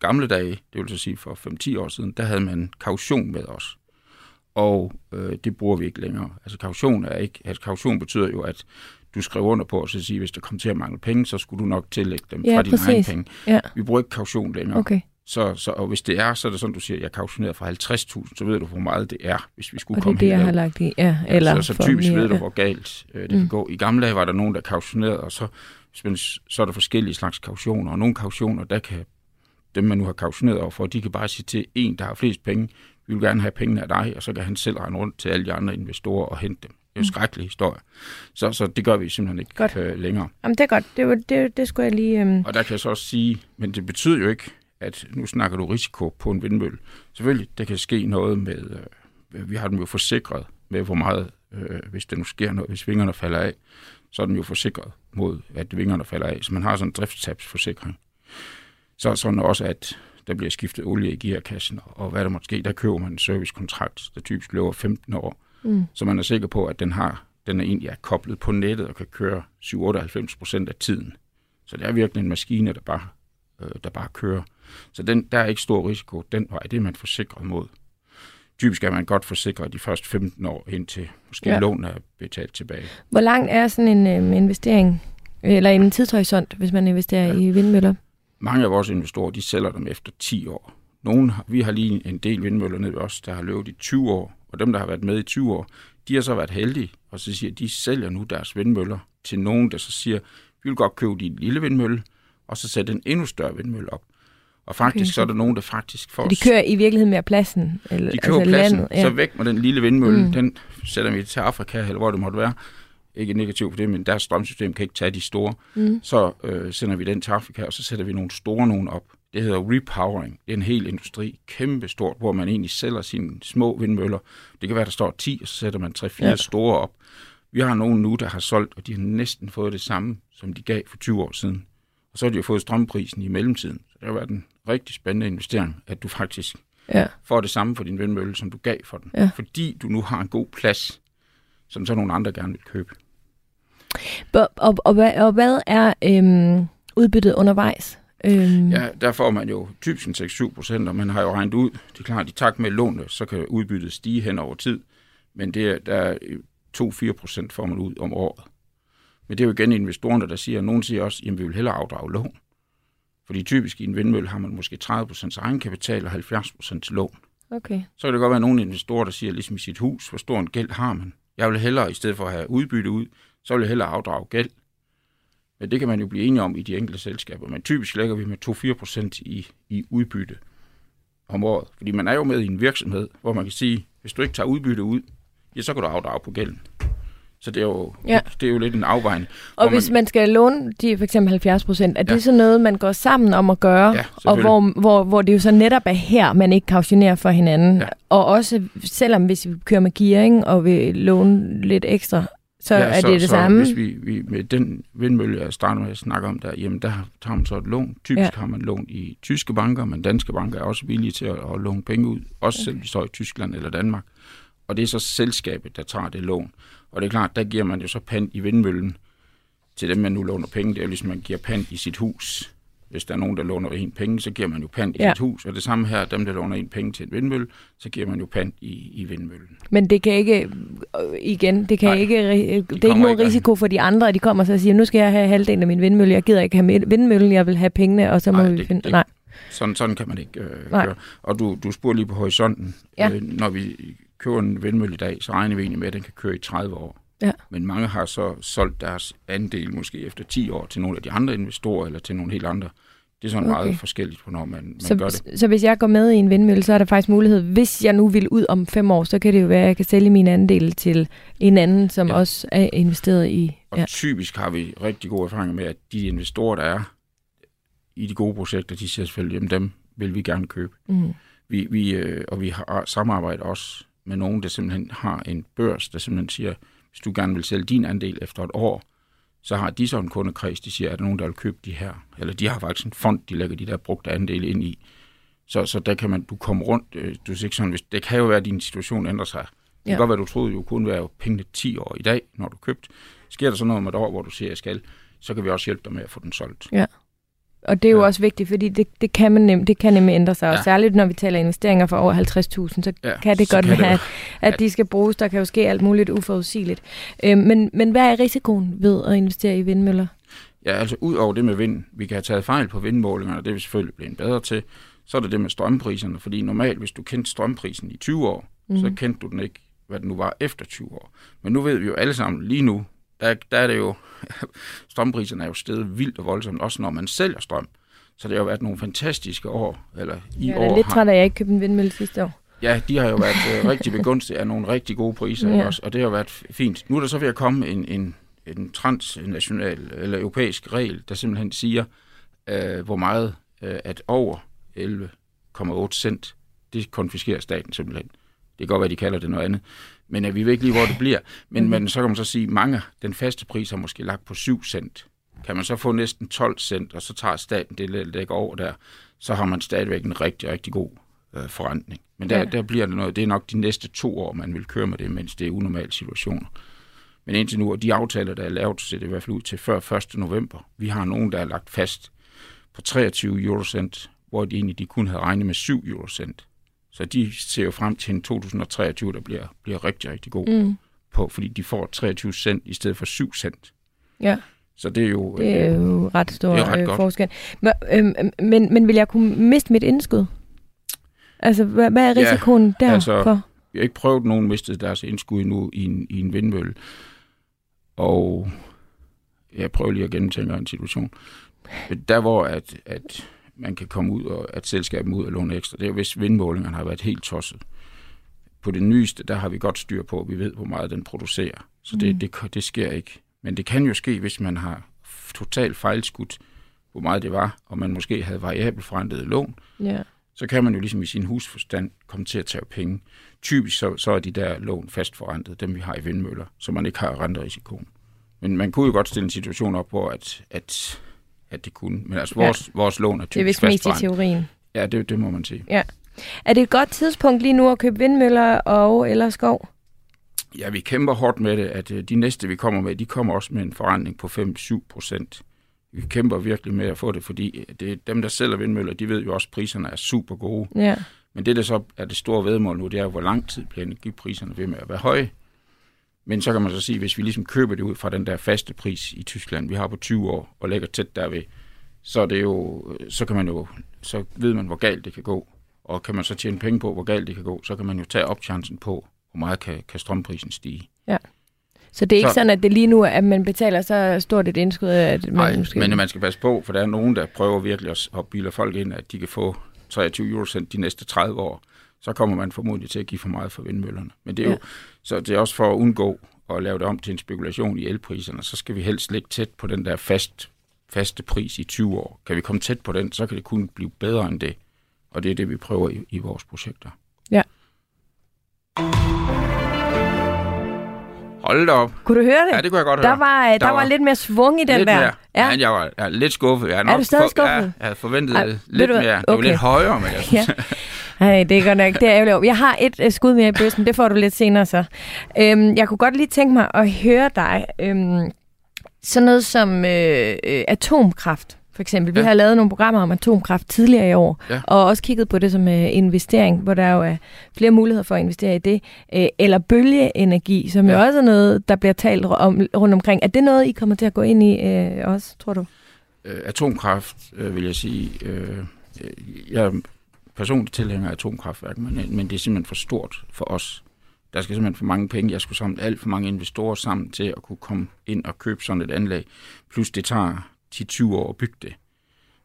gamle dage, det vil så sige for 5-10 år siden, der havde man kaution med os og øh, det bruger vi ikke længere. Altså kaution, er ikke, altså, kaution betyder jo, at du skriver under på, og så siger, hvis der kommer til at mangle penge, så skulle du nok tillægge dem ja, fra dine egne penge. Ja. Vi bruger ikke kaution længere. Okay. Så, så, og hvis det er, så er det sådan, du siger, jeg kautioneret for 50.000, så ved du, hvor meget det er, hvis vi skulle og komme det er det, jeg har lagt i. Ja, eller ja, så, så typisk ved du, hvor galt øh, det mm. kan gå. I gamle dage var der nogen, der kautionerede, og så, så er der forskellige slags kautioner, og nogle kautioner, der kan dem, man nu har kautioneret over for, de kan bare sige til en, der har flest penge, vi vil gerne have pengene af dig, og så kan han selv regne rundt til alle de andre investorer og hente dem. Det er en mm. skrækkelig historie. Så, så det gør vi simpelthen ikke godt. Øh, længere. Jamen, det er godt. Det, var, det, det skulle jeg lige... Um... Og der kan jeg så også sige, men det betyder jo ikke, at nu snakker du risiko på en vindmølle. Selvfølgelig, der kan ske noget med... Øh, vi har dem jo forsikret med, hvor meget, øh, hvis der nu sker noget, hvis vingerne falder af, så er den jo forsikret mod, at vingerne falder af. Så man har sådan en driftstabsforsikring. Så sådan også, at der bliver skiftet olie i gearkassen, og hvad der måtte ske, der køber man en servicekontrakt, der typisk løber 15 år, mm. så man er sikker på, at den har den er egentlig er koblet på nettet og kan køre 7-98 procent af tiden. Så det er virkelig en maskine, der bare, øh, der bare kører. Så den, der er ikke stor risiko. Den vej, det er man forsikret mod. Typisk er man godt forsikret de første 15 år, indtil måske ja. lån er betalt tilbage. Hvor lang er sådan en øh, investering, eller en tidshorisont, hvis man investerer ja. i vindmøller? Mange af vores investorer, de sælger dem efter 10 år. Nogle, vi har lige en del vindmøller nede ved os, der har løbet i 20 år, og dem, der har været med i 20 år, de har så været heldige, og så siger de sælger nu deres vindmøller til nogen, der så siger, vi vil godt købe din lille vindmølle, og så sætte en endnu større vindmølle op. Og faktisk okay. så er der nogen, der faktisk får... de kører i virkeligheden mere pladsen? Eller, de kører altså pladsen, landet, ja. så væk med den lille vindmølle, mm. den sætter vi til Afrika, eller hvor det måtte være, ikke negativt for det, men deres strømsystem kan ikke tage de store. Mm. Så øh, sender vi den til Afrika, og så sætter vi nogle store nogen op. Det hedder repowering. Det er en hel industri, kæmpe stort, hvor man egentlig sælger sine små vindmøller. Det kan være, der står 10, og så sætter man 3-4 ja. store op. Vi har nogen nu, der har solgt, og de har næsten fået det samme, som de gav for 20 år siden. Og så har de jo fået strømprisen i mellemtiden. Så det har været en rigtig spændende investering, at du faktisk ja. får det samme for din vindmølle, som du gav for den. Ja. Fordi du nu har en god plads, som så nogle andre gerne vil købe. Og, og, og, hvad, og hvad er øhm, udbyttet undervejs? Øhm. Ja, der får man jo typisk 6-7 procent, og man har jo regnet ud, det er klart, i takt med lånet, så kan udbyttet stige hen over tid, men det er, der er 2-4 procent får man ud om året. Men det er jo igen investorerne, der siger, og nogen siger også, at vi vil hellere afdrage lån. Fordi typisk i en vindmølle har man måske 30 procent egenkapital og 70 procent lån. Okay. Så kan det godt være nogle investorer, der siger, ligesom i sit hus, hvor stor en gæld har man. Jeg vil hellere, i stedet for at have udbytte ud, så vil jeg hellere afdrage gæld. Men det kan man jo blive enige om i de enkelte selskaber. Men typisk lægger vi med 2-4% i, i udbytte om året. Fordi man er jo med i en virksomhed, hvor man kan sige, hvis du ikke tager udbytte ud, ja, så kan du afdrage på gælden. Så det er jo, ja. det er jo lidt en afvejning. Og hvis man, man skal låne de for eksempel 70 procent, er det så noget, man går sammen om at gøre? Ja, og hvor, hvor, hvor det jo så netop er her, man ikke kautionerer for hinanden. Ja. Og også selvom hvis vi kører med gearing og vil låne lidt ekstra, så ja, er så, det det så samme? hvis vi, vi med den vindmølle, jeg starter med at snakke om der, jamen der tager man så et lån. Typisk ja. har man lån i tyske banker, men danske banker er også villige til at, at låne penge ud, også okay. selv vi står i Tyskland eller Danmark. Og det er så selskabet, der tager det lån. Og det er klart, der giver man jo så pant i vindmøllen til dem, man nu låner penge. Det er jo ligesom, man giver pant i sit hus. Hvis der er nogen, der låner en penge, så giver man jo pant i ja. sit hus. Og det samme her, dem, der låner en penge til en vindmølle, så giver man jo pant i, i vindmøllen. Men det kan ikke, øh, igen, det kan Nej, ikke, de det er ikke nogen risiko for de andre, at de kommer og siger, nu skal jeg have halvdelen af min vindmølle, jeg gider ikke have vindmøllen, jeg vil have pengene, og så må Nej, vi det, finde... Det, Nej. Sådan, sådan kan man ikke øh, gøre. Og du, du spurgte lige på horisonten, ja. øh, når vi køber en vindmølle i dag, så regner vi egentlig med, at den kan køre i 30 år. Ja. Men mange har så solgt deres andel måske efter 10 år til nogle af de andre investorer, eller til nogle helt andre. Det er sådan okay. Meget forskelligt, hvornår man, man gør det. Så, så hvis jeg går med i en vindmølle, så er der faktisk mulighed, hvis jeg nu vil ud om fem år, så kan det jo være, at jeg kan sælge min andel til en anden, som Ja. også er investeret i. Og Ja. typisk har vi rigtig gode erfaringer med, at de investorer, der er i de gode projekter, de siger selvfølgelig, at dem vil vi gerne købe. Mm. Vi, vi, øh, og vi har samarbejdet også med nogen, der simpelthen har en børs, der simpelthen siger, hvis du gerne vil sælge din andel efter et år, så har de så en kundekreds, de siger, er der nogen, der vil købe de her? Eller de har faktisk en fond, de lægger de der brugte andele ind i. Så, så der kan man, du komme rundt, øh, du siger ikke sådan, hvis, det kan jo være, at din situation ændrer sig. Det kan Ja. godt være, du troede jo kunne være pengene 10 år i dag, når du købte. Sker der så noget om et år, hvor du siger, jeg skal, så kan vi også hjælpe dig med at få den solgt. Og det er jo Ja. også vigtigt, fordi det, det, kan man nem, det kan nemlig ændre sig. Og Ja. særligt når vi taler investeringer for over 50.000, så Ja, kan det så godt kan det være, jo- at, at de skal bruges. Der kan jo ske alt muligt uforudsigeligt. Øh, men, men hvad er risikoen ved at investere i vindmøller? Ja, altså ud over det med vind, vi kan have taget fejl på vindmålingerne, og det er vi selvfølgelig blevet bedre til, så er det det med strømpriserne, fordi normalt, hvis du kendte strømprisen i 20 år, mm. så kendte du den ikke, hvad den nu var efter 20 år. Men nu ved vi jo alle sammen, lige nu, der, der er det jo, strømpriserne er jo steget vildt og voldsomt, også når man sælger strøm. Så det har jo været nogle fantastiske år, eller i Jeg år er lidt træt af, at jeg ikke købte en vindmølle sidste år. Ja, de har jo været øh, rigtig begunstiget af nogle rigtig gode priser, Ja. ja. også, og det har været fint. Nu er der så ved at komme en, en, en transnational eller europæisk regel, der simpelthen siger, øh, hvor meget øh, at over 11,8 cent, det konfiskerer staten simpelthen. Det kan godt være, de kalder det noget andet. Men øh, vi ved ikke lige, hvor det bliver. Men, Mhm. men så kan man så sige, at mange, den faste pris har måske lagt på 7 cent. Kan man så få næsten 12 cent, og så tager staten det, der ligger over der, så har man stadigvæk en rigtig, rigtig god øh, forrentning. Men der, ja. der bliver det noget, det er nok de næste to år, man vil køre med det, mens det er unormale situationer. Men indtil nu, og de aftaler, der er lavet, ser det i hvert fald ud til før 1. november. Vi har nogen, der er lagt fast på 23 eurocent, hvor de egentlig de kun havde regnet med 7 eurocent. Så de ser jo frem til en 2023, der bliver, bliver rigtig, rigtig god Mm. på, fordi de får 23 cent i stedet for 7 cent. Ja, Så det er jo... det er jo ret stor er ret øh, forskel. Men, øhm, men, men vil jeg kunne miste mit indskud? Altså, hvad, hvad er Ja, risikoen der altså- for? Vi har ikke prøvet, at nogen mistede deres indskud endnu i en, i en vindmølle. Og jeg prøver lige at gennemtænke en situation. Der, hvor at, at man kan komme ud, og at selskabet ud og låne ekstra, det er hvis vindmålingerne har været helt tosset. På det nyeste, der har vi godt styr på, at vi ved, hvor meget den producerer. Så det, Mm. det, det sker ikke. Men det kan jo ske, hvis man har totalt fejlskudt, hvor meget det var, og man måske havde variabelt forrentede lån, Ja. så kan man jo ligesom i sin husforstand komme til at tage penge. Typisk så, så er de der lån fastforrentet, dem vi har i vindmøller, så man ikke har renterisikoen. Men man kunne jo godt stille en situation op, hvor at, at, at det kunne. Men altså, Ja. vores, vores lån er Det er typisk vist mest i teorien. Ja, det, det må man sige. Er det et godt tidspunkt lige nu at købe vindmøller og eller skov? Ja, vi kæmper hårdt med det, at øh, de næste, vi kommer med, de kommer også med en forrentning på 5-7 procent. Vi kæmper virkelig med at få det, fordi det er dem, der sælger vindmøller, de ved jo også, at priserne er super gode. Ja. Men det, der så er det store vedmål nu, det er, hvor lang tid bliver energipriserne ved med at være høje. Men så kan man så sige, hvis vi ligesom køber det ud fra den der faste pris i Tyskland, vi har på 20 år, og lægger tæt derved, så, er det jo, så kan man jo, så ved man, hvor galt det kan gå. Og kan man så tjene penge på, hvor galt det kan gå, så kan man jo tage opchancen på, hvor meget kan, kan strømprisen stige. Så det er ikke Så- sådan, at det lige nu at man betaler så stort et indskud, at man Nej, måske... men man skal passe på, for der er nogen, der prøver virkelig at, at bilde folk ind, at de kan få 23 eurocent de næste 30 år. Så kommer man formodentlig til at give for meget for vindmøllerne. Men det er Ja. jo, så det er også for at undgå at lave det om til en spekulation i elpriserne, så skal vi helst ligge tæt på den der fast, faste pris i 20 år. Kan vi komme tæt på den, så kan det kun blive bedre end det. Og det er det, vi prøver i, i vores projekter. Ja. Hold da op. Kunne du høre det? Ja, det kunne jeg godt der høre. var, der, der var, var lidt mere svung i den lidt der. Mere. Ja. Ja. jeg var jeg er lidt skuffet. Jeg er, nok du stadig for- skuffet? Ja, jeg havde forventet Ej, lidt du mere. Det var Okay. lidt højere, men jeg synes, Ja. Nej, det er godt nok. Det er ærgerligt. Jeg har et uh, skud mere i bøssen. Det får du lidt senere så. Øhm, jeg kunne godt lige tænke mig at høre dig. Øhm, sådan noget som øh, øh, atomkraft, for eksempel. Vi Ja. har lavet nogle programmer om atomkraft tidligere i år, Ja. og også kigget på det som øh, investering, hvor der jo er flere muligheder for at investere i det. Øh, eller bølgeenergi, som ja. jo også er noget, der bliver talt om rundt omkring. Er det noget, I kommer til at gå ind i øh, også, tror du? øh, atomkraft, øh, vil jeg sige, øh, jeg er personligt tilhænger af atomkraftværk, men, men det er simpelthen for stort for os. Der skal simpelthen for mange penge. Jeg skulle samle alt for mange investorer sammen til at kunne komme ind og købe sådan et anlæg. Plus det tager 10-20 år at bygge det.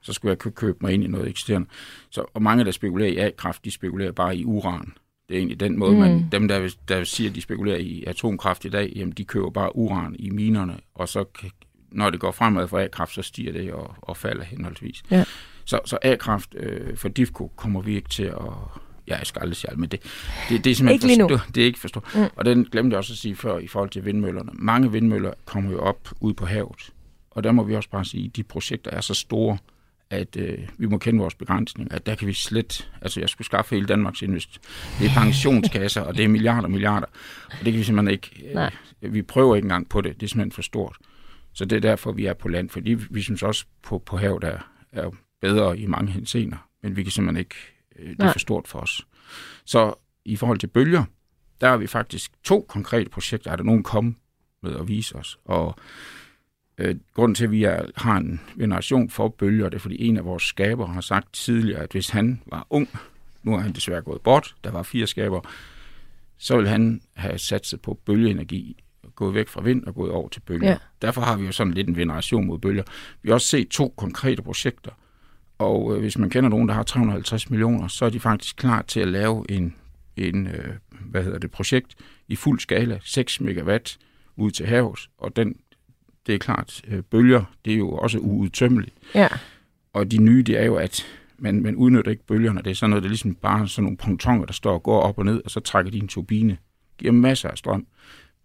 Så skulle jeg kunne købe mig ind i noget eksisterende. Så, og mange, der spekulerer i A-kraft, de spekulerer bare i uran. Det er egentlig den måde, mm. man, dem, der, der siger, at de spekulerer i atomkraft i dag, jamen de køber bare uran i minerne, og så når det går fremad for A-kraft, så stiger det og, og falder henholdsvis. Ja. Så, så A-kraft øh, for DIFCO kommer vi ikke til at... Ja, jeg skal aldrig sige alt, men det, det, det er simpelthen ikke forstå, det er ikke forstå. Mm. Og den glemte jeg også at sige før i forhold til vindmøllerne. Mange vindmøller kommer jo op ud på havet. Og der må vi også bare sige, at de projekter er så store, at øh, vi må kende vores begrænsning, at der kan vi slet, altså jeg skulle skaffe hele Danmarks invest. Det er pensionskasser, og det er milliarder og milliarder, og det kan vi simpelthen ikke, øh, vi prøver ikke engang på det, det er simpelthen for stort. Så det er derfor, vi er på land, fordi vi synes også, på, på havet er, er bedre i mange hensener, men vi kan simpelthen ikke, øh, det er for stort for os. Så i forhold til bølger, der har vi faktisk to konkrete projekter, er der nogen kommet med at vise os, og Øh, grunden til, at vi er, har en veneration for bølger, det er, fordi en af vores skaber har sagt tidligere, at hvis han var ung, nu er han desværre gået bort, der var fire skaber, så ville han have satset på bølgeenergi, gået væk fra vind og gået over til bølger. Ja. Derfor har vi jo sådan lidt en veneration mod bølger. Vi har også set to konkrete projekter, og øh, hvis man kender nogen, der har 350 millioner, så er de faktisk klar til at lave en, en øh, hvad hedder det, projekt i fuld skala, 6 megawatt ud til havs, og den det er klart, øh, bølger, det er jo også uudtømmeligt. Ja. Og de nye, det er jo, at man, man udnytter ikke bølgerne. Det er sådan noget, det er ligesom bare sådan nogle pontoner, der står og går op og ned, og så trækker de en turbine. Giver masser af strøm.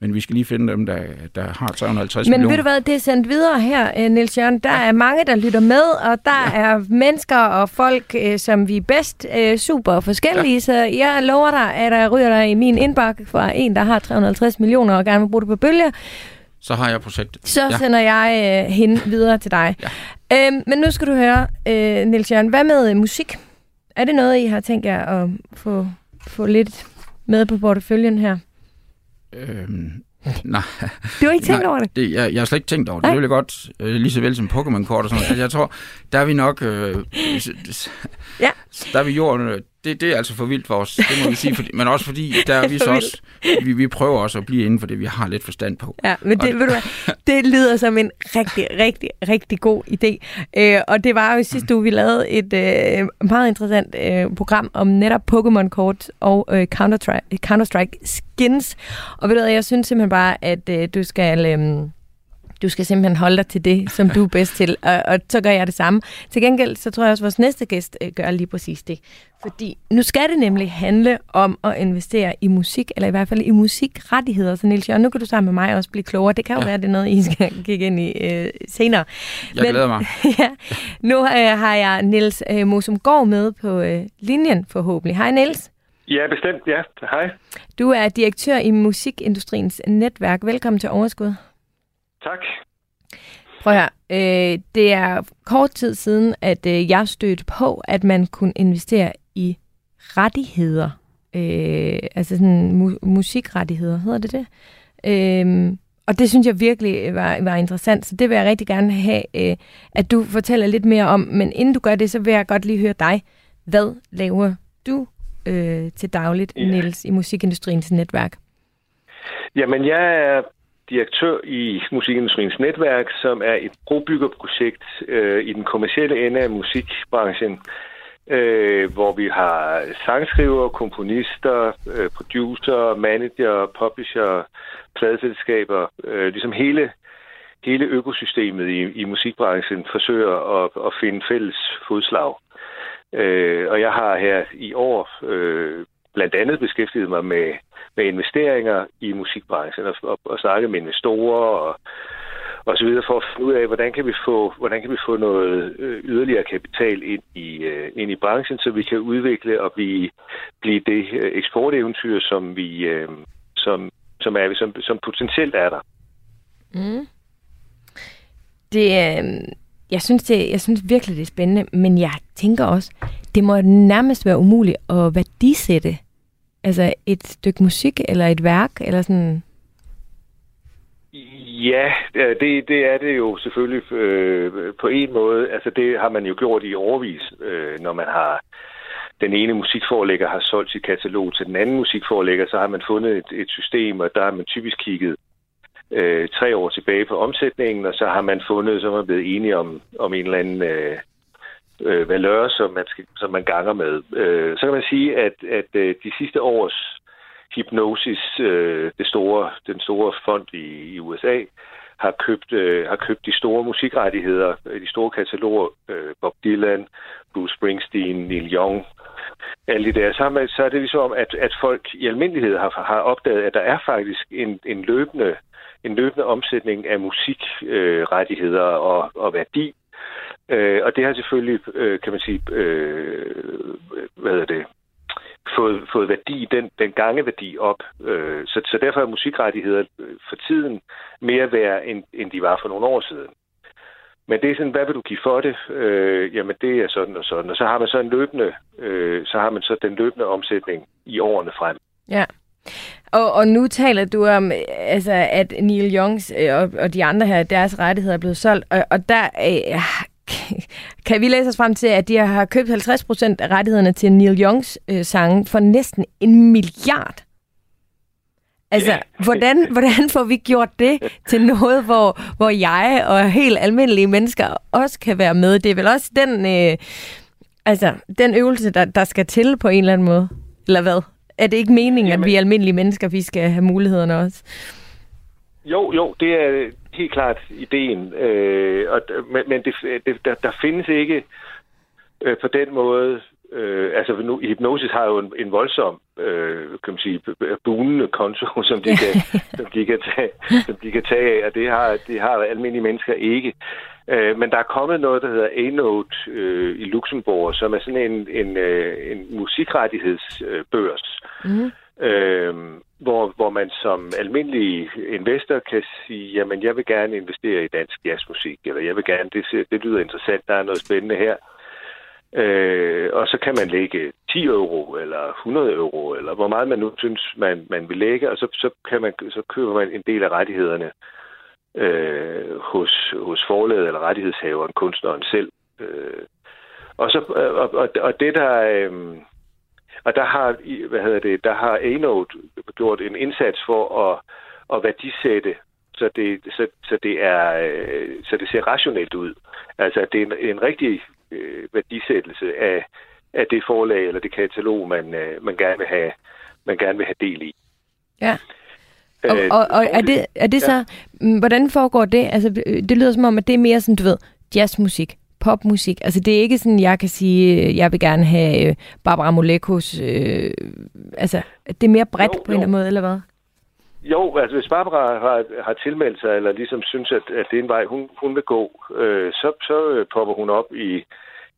Men vi skal lige finde dem, der, der har 350 Men millioner. Men ved du hvad, det er sendt videre her, øh, Niels Jørgen. Der ja. er mange, der lytter med, og der ja. er mennesker og folk, øh, som vi er bedst super forskellige. Ja. Så jeg lover dig, at der ryger der i min indbakke fra en, der har 350 millioner og gerne vil bruge det på bølger så har jeg projektet. Så ja. sender jeg øh, hende videre til dig. Ja. Øhm, men nu skal du høre, øh, Niels Jørgen, hvad med øh, musik? Er det noget, I har tænkt jer at få, få lidt med på porteføljen her? Øhm, nej. Du har ikke tænkt nej, over det? det jeg, jeg har slet ikke tænkt over det. Nej. Det vil jeg godt, øh, lige så vel som Pokémon-kort og sådan noget. Altså, jeg tror, der er vi nok... Øh, ja. Der er vi jorden det, det er altså for vildt for os, det må vi sige, fordi, men også fordi, der er vi så også, vi, vi prøver også at blive inden for det, vi har lidt forstand på. Ja, men det, ved du hvad, det lyder som en rigtig, rigtig, rigtig god idé. Øh, og det var jo sidste uge, vi lavede et øh, meget interessant øh, program om netop Pokémon-kort og øh, Counter-Strike, Counter-Strike skins. Og ved du hvad, jeg synes simpelthen bare, at øh, du skal... Øh, du skal simpelthen holde dig til det, som du er bedst til, og, og så gør jeg det samme. Til gengæld, så tror jeg også, at vores næste gæst øh, gør lige præcis det. Fordi nu skal det nemlig handle om at investere i musik, eller i hvert fald i musikrettigheder. Så Niels Jørgen, nu kan du sammen med mig også blive klogere. Det kan jo ja. være, det er noget, I skal kigge ind i øh, senere. Jeg Men, glæder mig. ja, nu øh, har jeg Niels øh, Mosumgaard med på øh, linjen forhåbentlig. Hej Niels. Ja, bestemt. Ja, hej. Du er direktør i Musikindustriens Netværk. Velkommen til Overskud. Tak. Prøv her. Øh, det er kort tid siden, at øh, jeg stødte på, at man kunne investere i rettigheder. Øh, altså sådan mu- musikrettigheder, hedder det det? Øh, og det synes jeg virkelig var, var interessant, så det vil jeg rigtig gerne have, øh, at du fortæller lidt mere om. Men inden du gør det, så vil jeg godt lige høre dig. Hvad laver du øh, til dagligt, ja. Niels, i musikindustriens netværk? Jamen, jeg er direktør i Musikindustriens Netværk, som er et brobyggerprojekt øh, i den kommercielle ende af musikbranchen, øh, hvor vi har sangskriver, komponister, øh, producer, manager, publisher, pladeselskaber, øh, ligesom hele hele økosystemet i, i musikbranchen forsøger at, at finde fælles fodslag. Øh, og jeg har her i år øh, blandt andet beskæftiget mig med, med investeringer i musikbranchen og, og, og snakket med investorer og, og så videre for at finde ud af, hvordan kan vi få, hvordan kan vi få noget øh, yderligere kapital ind i, øh, ind i branchen, så vi kan udvikle og blive, blive det øh, eksporteventyr, som vi som, som, er, som, som potentielt er der. Mm. Det, jeg, synes det, jeg synes virkelig, det er spændende, men jeg tænker også, det må nærmest være umuligt at værdisætte altså et stykke musik eller et værk, eller sådan Ja, øh, det, det er det jo selvfølgelig øh, på en måde. Altså det har man jo gjort i overvis, øh, når man har den ene musikforlægger har solgt sit katalog til den anden musikforlægger, så har man fundet et, et system, og der har man typisk kigget øh, tre år tilbage på omsætningen, og så har man fundet, så er man blevet enige om, om en eller anden øh, øh, valører, som man, skal, som man ganger med. Øh, så kan man sige, at, at øh, de sidste års Hypnosis, øh, det store, den store fond i, i USA, har købt, øh, har købt de store musikrettigheder, øh, de store kataloger, øh, Bob Dylan, Bruce Springsteen, Neil Young, alle de der, så, man, så er det ligesom, at, at folk i almindelighed har, har opdaget, at der er faktisk en, en løbende en løbende omsætning af musikrettigheder øh, og, og værdi. Øh, og det har selvfølgelig, øh, kan man sige, øh, hvad er det, fået, fået værdi, den, den gangeværdi op. Øh, så, så derfor er musikrettigheder øh, for tiden mere værd, end, end de var for nogle år siden. Men det er sådan, hvad vil du give for det? Øh, jamen, det er sådan og sådan. Og så har man så en løbende, øh, så har man så den løbende omsætning i årene frem. Ja. Og, og nu taler du om, altså, at Neil Youngs øh, og, og de andre her, deres rettigheder er blevet solgt, og, og der øh, kan vi læse os frem til, at de har købt 50% af rettighederne til Neil Youngs øh, sange for næsten en milliard. Altså, hvordan, hvordan får vi gjort det til noget, hvor, hvor jeg og helt almindelige mennesker også kan være med? Det er vel også den, øh, altså, den øvelse, der, der skal til på en eller anden måde, eller hvad? Er det ikke meningen, Jamen, at vi almindelige mennesker, vi skal have mulighederne også? Jo, jo, det er helt klart ideen. Øh, og, men men det, det, der, der findes ikke øh, på den måde... Øh, altså, nu, hypnosis har jo en, en voldsom, øh, kan man sige, bunende konto, som de kan, som de kan, tage, som de kan tage af, og det har, det har almindelige mennesker ikke. Øh, men der er kommet noget, der hedder A-Note øh, i Luxembourg, som er sådan en, en, øh, en musikrettighedsbørs, mm øh, hvor, hvor man som almindelig investor kan sige, jamen jeg vil gerne investere i dansk jazzmusik, eller jeg vil gerne, det, det lyder interessant, der er noget spændende her. Øh, og så kan man lægge 10 euro, eller 100 euro, eller hvor meget man nu synes, man, man vil lægge, og så, så, kan man, så køber man en del af rettighederne øh, hos, hos forlaget eller rettighedshaveren, kunstneren selv. Øh, og, så, øh, og, og, og det der... Øh, og der har, hvad hedder det, der har A-Note gjort en indsats for at, at værdisætte, så det, så, så det er, øh, så det ser rationelt ud. Altså, det er en, en rigtig øh, værdisættelse af, af det forlag eller det katalog, man, øh, man gerne vil have, man gerne vil have del i. Ja. Og, øh, og, og er det, er det så, ja. Mm, hvordan foregår det? Altså, det lyder som om, at det er mere sådan, du ved, jazzmusik, popmusik. Altså, det er ikke sådan, jeg kan sige, øh, jeg vil gerne have øh, Barbara Molekos, øh, altså, det er mere bredt jo, på en eller anden måde, eller hvad? Jo, altså hvis Barbara har, har tilmeldt sig, eller ligesom synes, at, at det er en vej, hun, hun vil gå, øh, så, så popper hun op i,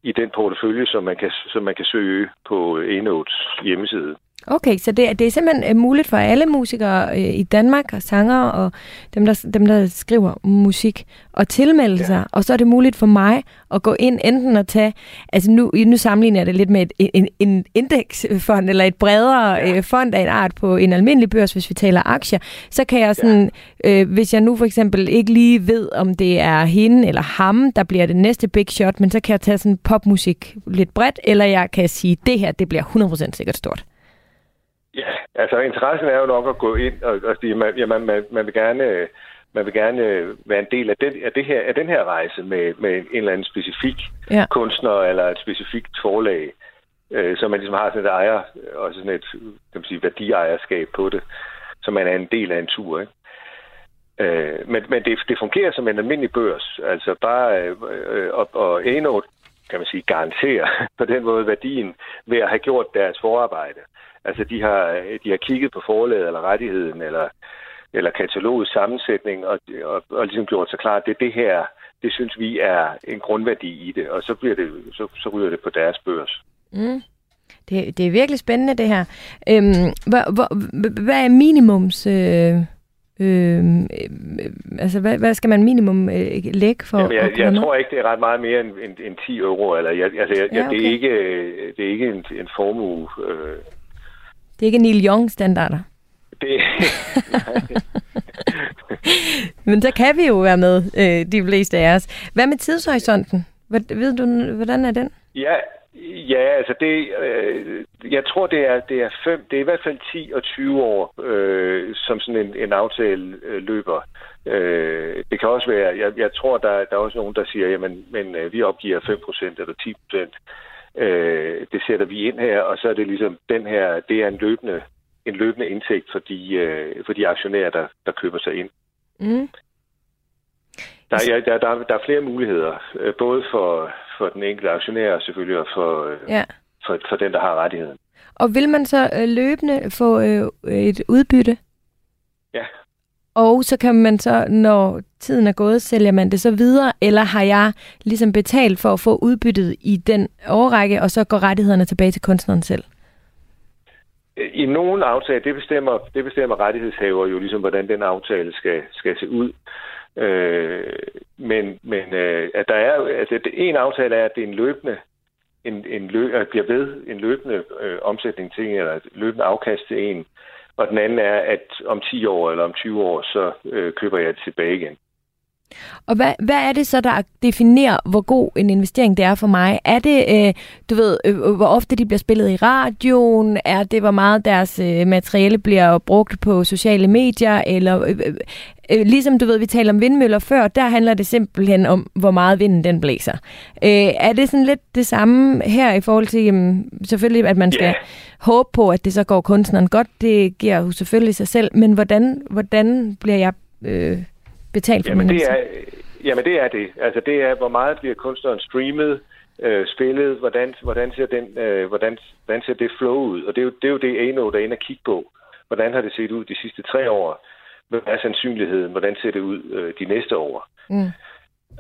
i den portefølje, som man kan, som man kan søge på Enotes hjemmeside. Okay, så det, det er simpelthen øh, muligt for alle musikere øh, i Danmark og sangere og dem der, dem, der skriver musik at tilmelde ja. sig, og så er det muligt for mig at gå ind enten og tage, altså nu, nu sammenligner jeg det lidt med et, en, en indeksfond eller et bredere ja. øh, fond af en art på en almindelig børs, hvis vi taler aktier, så kan jeg sådan, ja. øh, hvis jeg nu for eksempel ikke lige ved, om det er hende eller ham, der bliver det næste big shot, men så kan jeg tage sådan popmusik lidt bredt, eller jeg kan sige, det her, det bliver 100% sikkert stort. Ja, altså interessen er jo nok at gå ind og, og sige, man, ja, man, man, man vil gerne man vil gerne være en del af, den, af, det her, af den her rejse med, med en eller anden specifik ja. kunstner eller et specifikt forlag, øh, så man ligesom har sådan et ejer, og sådan et kan man sige, værdiejerskab på det, så man er en del af en tur. Ikke? Øh, men men det, det fungerer som en almindelig børs, altså bare øh, øh og, og Enote, kan man sige, garanterer på den måde værdien ved at have gjort deres forarbejde. Altså, de har, de har kigget på forlaget eller rettigheden eller, eller katalogets sammensætning og, og, og ligesom gjort sig klart, at det, det her, det synes vi er en grundværdi i det, og så, bliver det, så, så ryger det på deres børs. Mm. Det, det er virkelig spændende, det her. Øhm, hvad, hvad, hvad er minimums... Øh Øh, altså, hvad, hvad skal man minimum øh, lægge for Jamen, jeg, at jeg tror ikke, det er ret meget mere end, end, end 10 euro. Eller, jeg, altså, jeg, ja, okay. det, er ikke, det er ikke en, en formue. Øh, det er ikke Neil Young-standarder. Det, Men så kan vi jo være med, øh, de fleste af os. Hvad med tidshorisonten? Ved du, hvordan er den? Ja, Ja, altså det, øh, jeg tror det er, det er fem, det er i hvert fald 10 og 20 år, øh, som sådan en, en aftale øh, løber. Øh, det kan også være, jeg, jeg tror der, der er også nogen, der siger, jamen men, øh, vi opgiver 5% eller 10%. Øh, det sætter vi ind her, og så er det ligesom den her, det er en løbende, en løbende indtægt for de, øh, for de aktionærer, der, der køber sig ind. Mm. Der, ja, der, der, der er flere muligheder, øh, både for, for den enkelte aktionær og selvfølgelig og for, øh, Ja. for, for den, der har rettigheden. Og vil man så øh, løbende få øh, et udbytte? Og så kan man så, når tiden er gået, sælger man det så videre, eller har jeg ligesom betalt for at få udbyttet i den årrække, og så går rettighederne tilbage til kunstneren selv? I nogle aftaler, det bestemmer, det bestemmer rettighedshaver jo ligesom, hvordan den aftale skal, skal se ud. Øh, men men øh, at der er, altså det, en aftale er, at det er en løbende, en, en løb, at bliver ved en løbende øh, omsætning til en, eller et løbende afkast til en. Og den anden er, at om 10 år eller om 20 år, så øh, køber jeg det tilbage igen. Og hvad, hvad er det så, der definerer, hvor god en investering det er for mig? Er det, øh, du ved, øh, hvor ofte de bliver spillet i radioen? Er det, hvor meget deres øh, materiale bliver brugt på sociale medier? Eller øh, øh, ligesom du ved, vi talte om vindmøller før, der handler det simpelthen om, hvor meget vinden den blæser. Øh, er det sådan lidt det samme her i forhold til, jamen, selvfølgelig, at man skal Ja. håbe på, at det så går kunstneren godt? Det giver jo selvfølgelig sig selv, men hvordan, hvordan bliver jeg øh, betalt for Jamen det, er, jamen det er det. Altså det er, hvor meget bliver kunstneren streamet, øh, spillet, hvordan, hvordan, ser den, øh, hvordan, hvordan ser det flow ud? Og det er jo det, er jo det Ano, der er inde og kigge på. Hvordan har det set ud de sidste tre år? Hvad er sandsynligheden? Hvordan ser det ud øh, de næste år? Mm.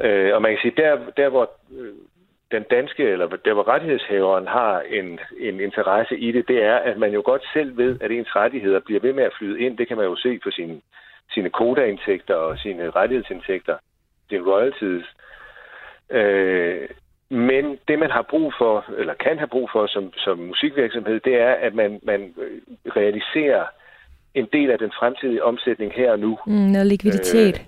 Øh, og man kan sige, der, der hvor øh, den danske, eller der hvor rettighedshaveren har en, en interesse i det, det er, at man jo godt selv ved, at ens rettigheder bliver ved med at flyde ind. Det kan man jo se på sine, sine kodaindtægter og sine rettighedsindtægter, sine royalties. Øh, men det, man har brug for, eller kan have brug for som, som musikvirksomhed, det er, at man, man øh, realiserer en del af den fremtidige omsætning her og nu. Mm, noget likviditet.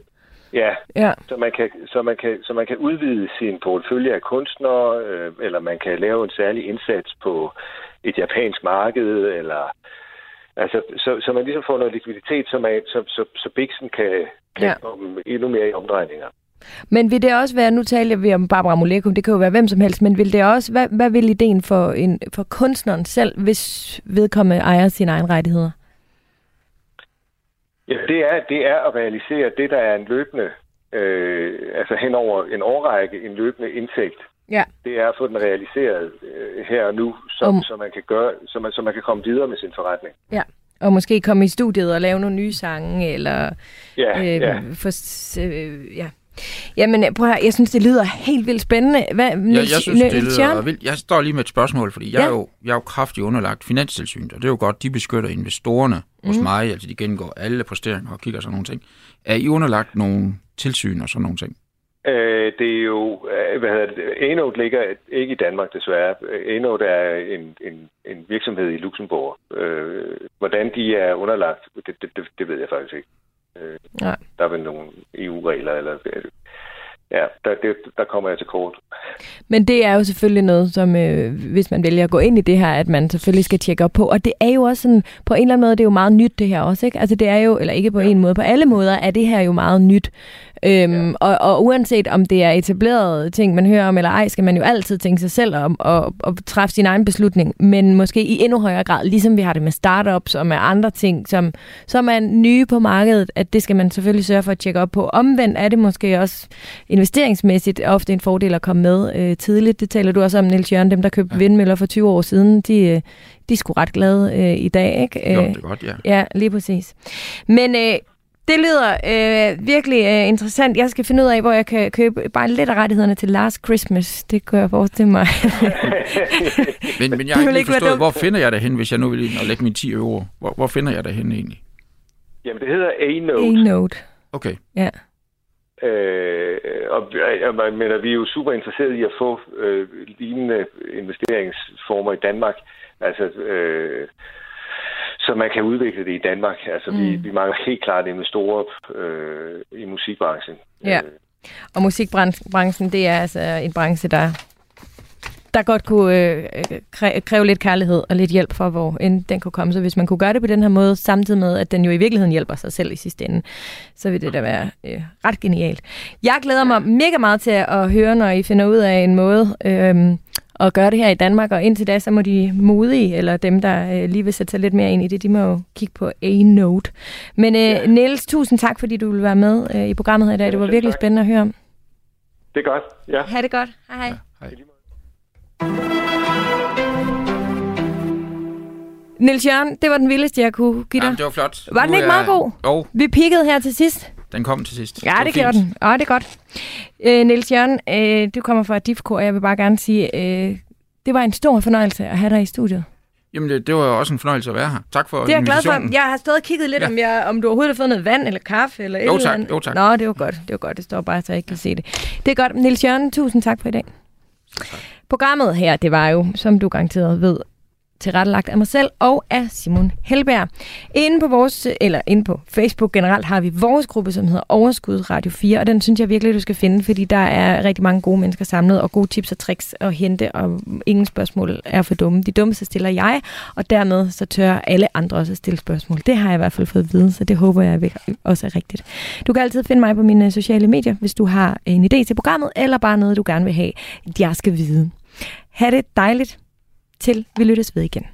Ja, ja. så man kan, så man kan, så man kan udvide sin portefølje af kunstnere, øh, eller man kan lave en særlig indsats på et japansk marked, eller altså, så, så man ligesom får noget likviditet, så, man, så, så, så Bixen kan, kan Ja. komme endnu mere i omdrejninger. Men vil det også være, nu taler vi om Barbara Molekum, det kan jo være hvem som helst, men vil det også, hvad, hvad vil ideen for, en, for kunstneren selv, hvis vedkommende ejer sine egne rettigheder? Ja, det er, det er at realisere det, der er en løbende, øh, altså hen over en årrække, en løbende indtægt. Ja. Det er at få den realiseret øh, her og nu, så, um. så, man kan gøre, så, man, så man kan komme videre med sin forretning. Ja. Og måske komme i studiet og lave nogle nye sange, eller Ja, øh, ja. for, øh, ja. Jamen, prøv at høre, jeg synes, det lyder helt vildt spændende. Hvad, Jeg, jeg synes, det lyder Jørgen? vildt. Jeg står lige med et spørgsmål, fordi jeg, Ja. er jo, jeg er jo kraftigt underlagt finanstilsynet, og det er jo godt, de beskytter investorerne hos Mhm. mig, altså de gennemgår alle posteringer og kigger sådan nogle ting. Er I underlagt nogle tilsyn og sådan nogle ting? Øh, det er jo, øh, hvad hedder det, Enode ligger ikke i Danmark desværre. Enode er en, en, en virksomhed i Luxembourg. Øh, hvordan de er underlagt, det, det, det, det ved jeg faktisk ikke. Øh, Nej. Der er vel nogle EU-regler, eller ja, der, det, der kommer jeg til kort. Men det er jo selvfølgelig noget, som øh, hvis man vælger at gå ind i det her, at man selvfølgelig skal tjekke op på. Og det er jo også sådan, på en eller anden måde, det er jo meget nyt det her også, ikke? Altså det er jo, eller ikke på en måde, på alle måder er det her jo meget nyt. Øhm, og, og uanset om det er etablerede ting, man hører om eller ej, skal man jo altid tænke sig selv om og, og træffe sin egen beslutning. Men måske i endnu højere grad, ligesom vi har det med startups og med andre ting, som, som er nye på markedet, at det skal man selvfølgelig sørge for at tjekke op på. Omvendt er det måske også investeringsmæssigt ofte en fordel at komme med øh, tidligt. Det taler du også om, Niels Jørgen, dem der købte ja. vindmøller for 20 år siden, de, øh, de er sgu ret glade øh, i dag, ikke? Jo, Øh, det er godt, ja. Ja, lige præcis. Men øh, det lyder øh, virkelig øh, interessant. Jeg skal finde ud af, hvor jeg kan købe bare lidt af rettighederne til Last Christmas. Det kunne jeg forestille mig. Men, men jeg har ikke forstået, hvor finder jeg det hen, hvis jeg nu vil ind og lægge mine 10 euro? Hvor, hvor finder jeg det hen egentlig? Jamen, det hedder A-Note. A-Note. Okay. Ja. Øh, og og jeg mener, vi er jo super interesserede i at få øh, lignende investeringsformer i Danmark. Altså, øh, så man kan udvikle det i Danmark. Altså, mm. vi, vi mangler helt klart investorer øh, i musikbranchen. Ja. Øh, Og musikbranchen, det er altså en branche, der der godt kunne øh, kræve, lidt kærlighed og lidt hjælp for, hvor end den kunne komme. Så hvis man kunne gøre det på den her måde, samtidig med, at den jo i virkeligheden hjælper sig selv i sidste ende, så vil det da være øh, ret genialt. Jeg glæder mig mega meget til at høre, når I finder ud af en måde øh, at gøre det her i Danmark, og indtil da, så må de modige, eller dem, der øh, lige vil sætte sig lidt mere ind i det, de må jo kigge på A-Note. Men øh, ja. Niels, tusind tak, fordi du ville være med øh, i programmet her i dag. Det var virkelig spændende at høre om. Det er godt, ja. Ha' det godt. Hej hej. Ja, hej. Niels Jørgen, det var den vildeste, jeg kunne give dig. Jamen, det var flot. Var den ikke meget god? Jo. Vi pikkede her til sidst. Den kom til sidst. Ja, det, det gjorde den. Ja, det er godt. Øh, Niels Jørgen, øh, du kommer fra DIFCO, og jeg vil bare gerne sige, øh, det var en stor fornøjelse at have dig i studiet. Jamen, det, det var også en fornøjelse at være her. Tak for Det er jeg glad for. Jeg har stået og kigget lidt, ja. om, jeg, om du overhovedet har fået noget vand eller kaffe eller jo, et tak. eller andet. Jo, tak. Nå, det var godt. Det var godt. Det står bare, så jeg ikke kan se det. Det er godt. Niels Jørgen, tusind tak for i dag. Tak. Programmet her, det var jo, som du garanteret ved, tilrettelagt af mig selv og af Simon Helberg. Inde på vores, eller inde på Facebook generelt har vi vores gruppe, som hedder Overskud Radio 4, og den synes jeg virkelig, du skal finde, fordi der er rigtig mange gode mennesker samlet, og gode tips og tricks at hente, og ingen spørgsmål er for dumme. De dummeste stiller jeg, og dermed så tør alle andre også at stille spørgsmål. Det har jeg i hvert fald fået at vide, så det håber jeg også er rigtigt. Du kan altid finde mig på mine sociale medier, hvis du har en idé til programmet, eller bare noget, du gerne vil have, jeg skal vide. Ha' det dejligt til vi lyttes ved igen.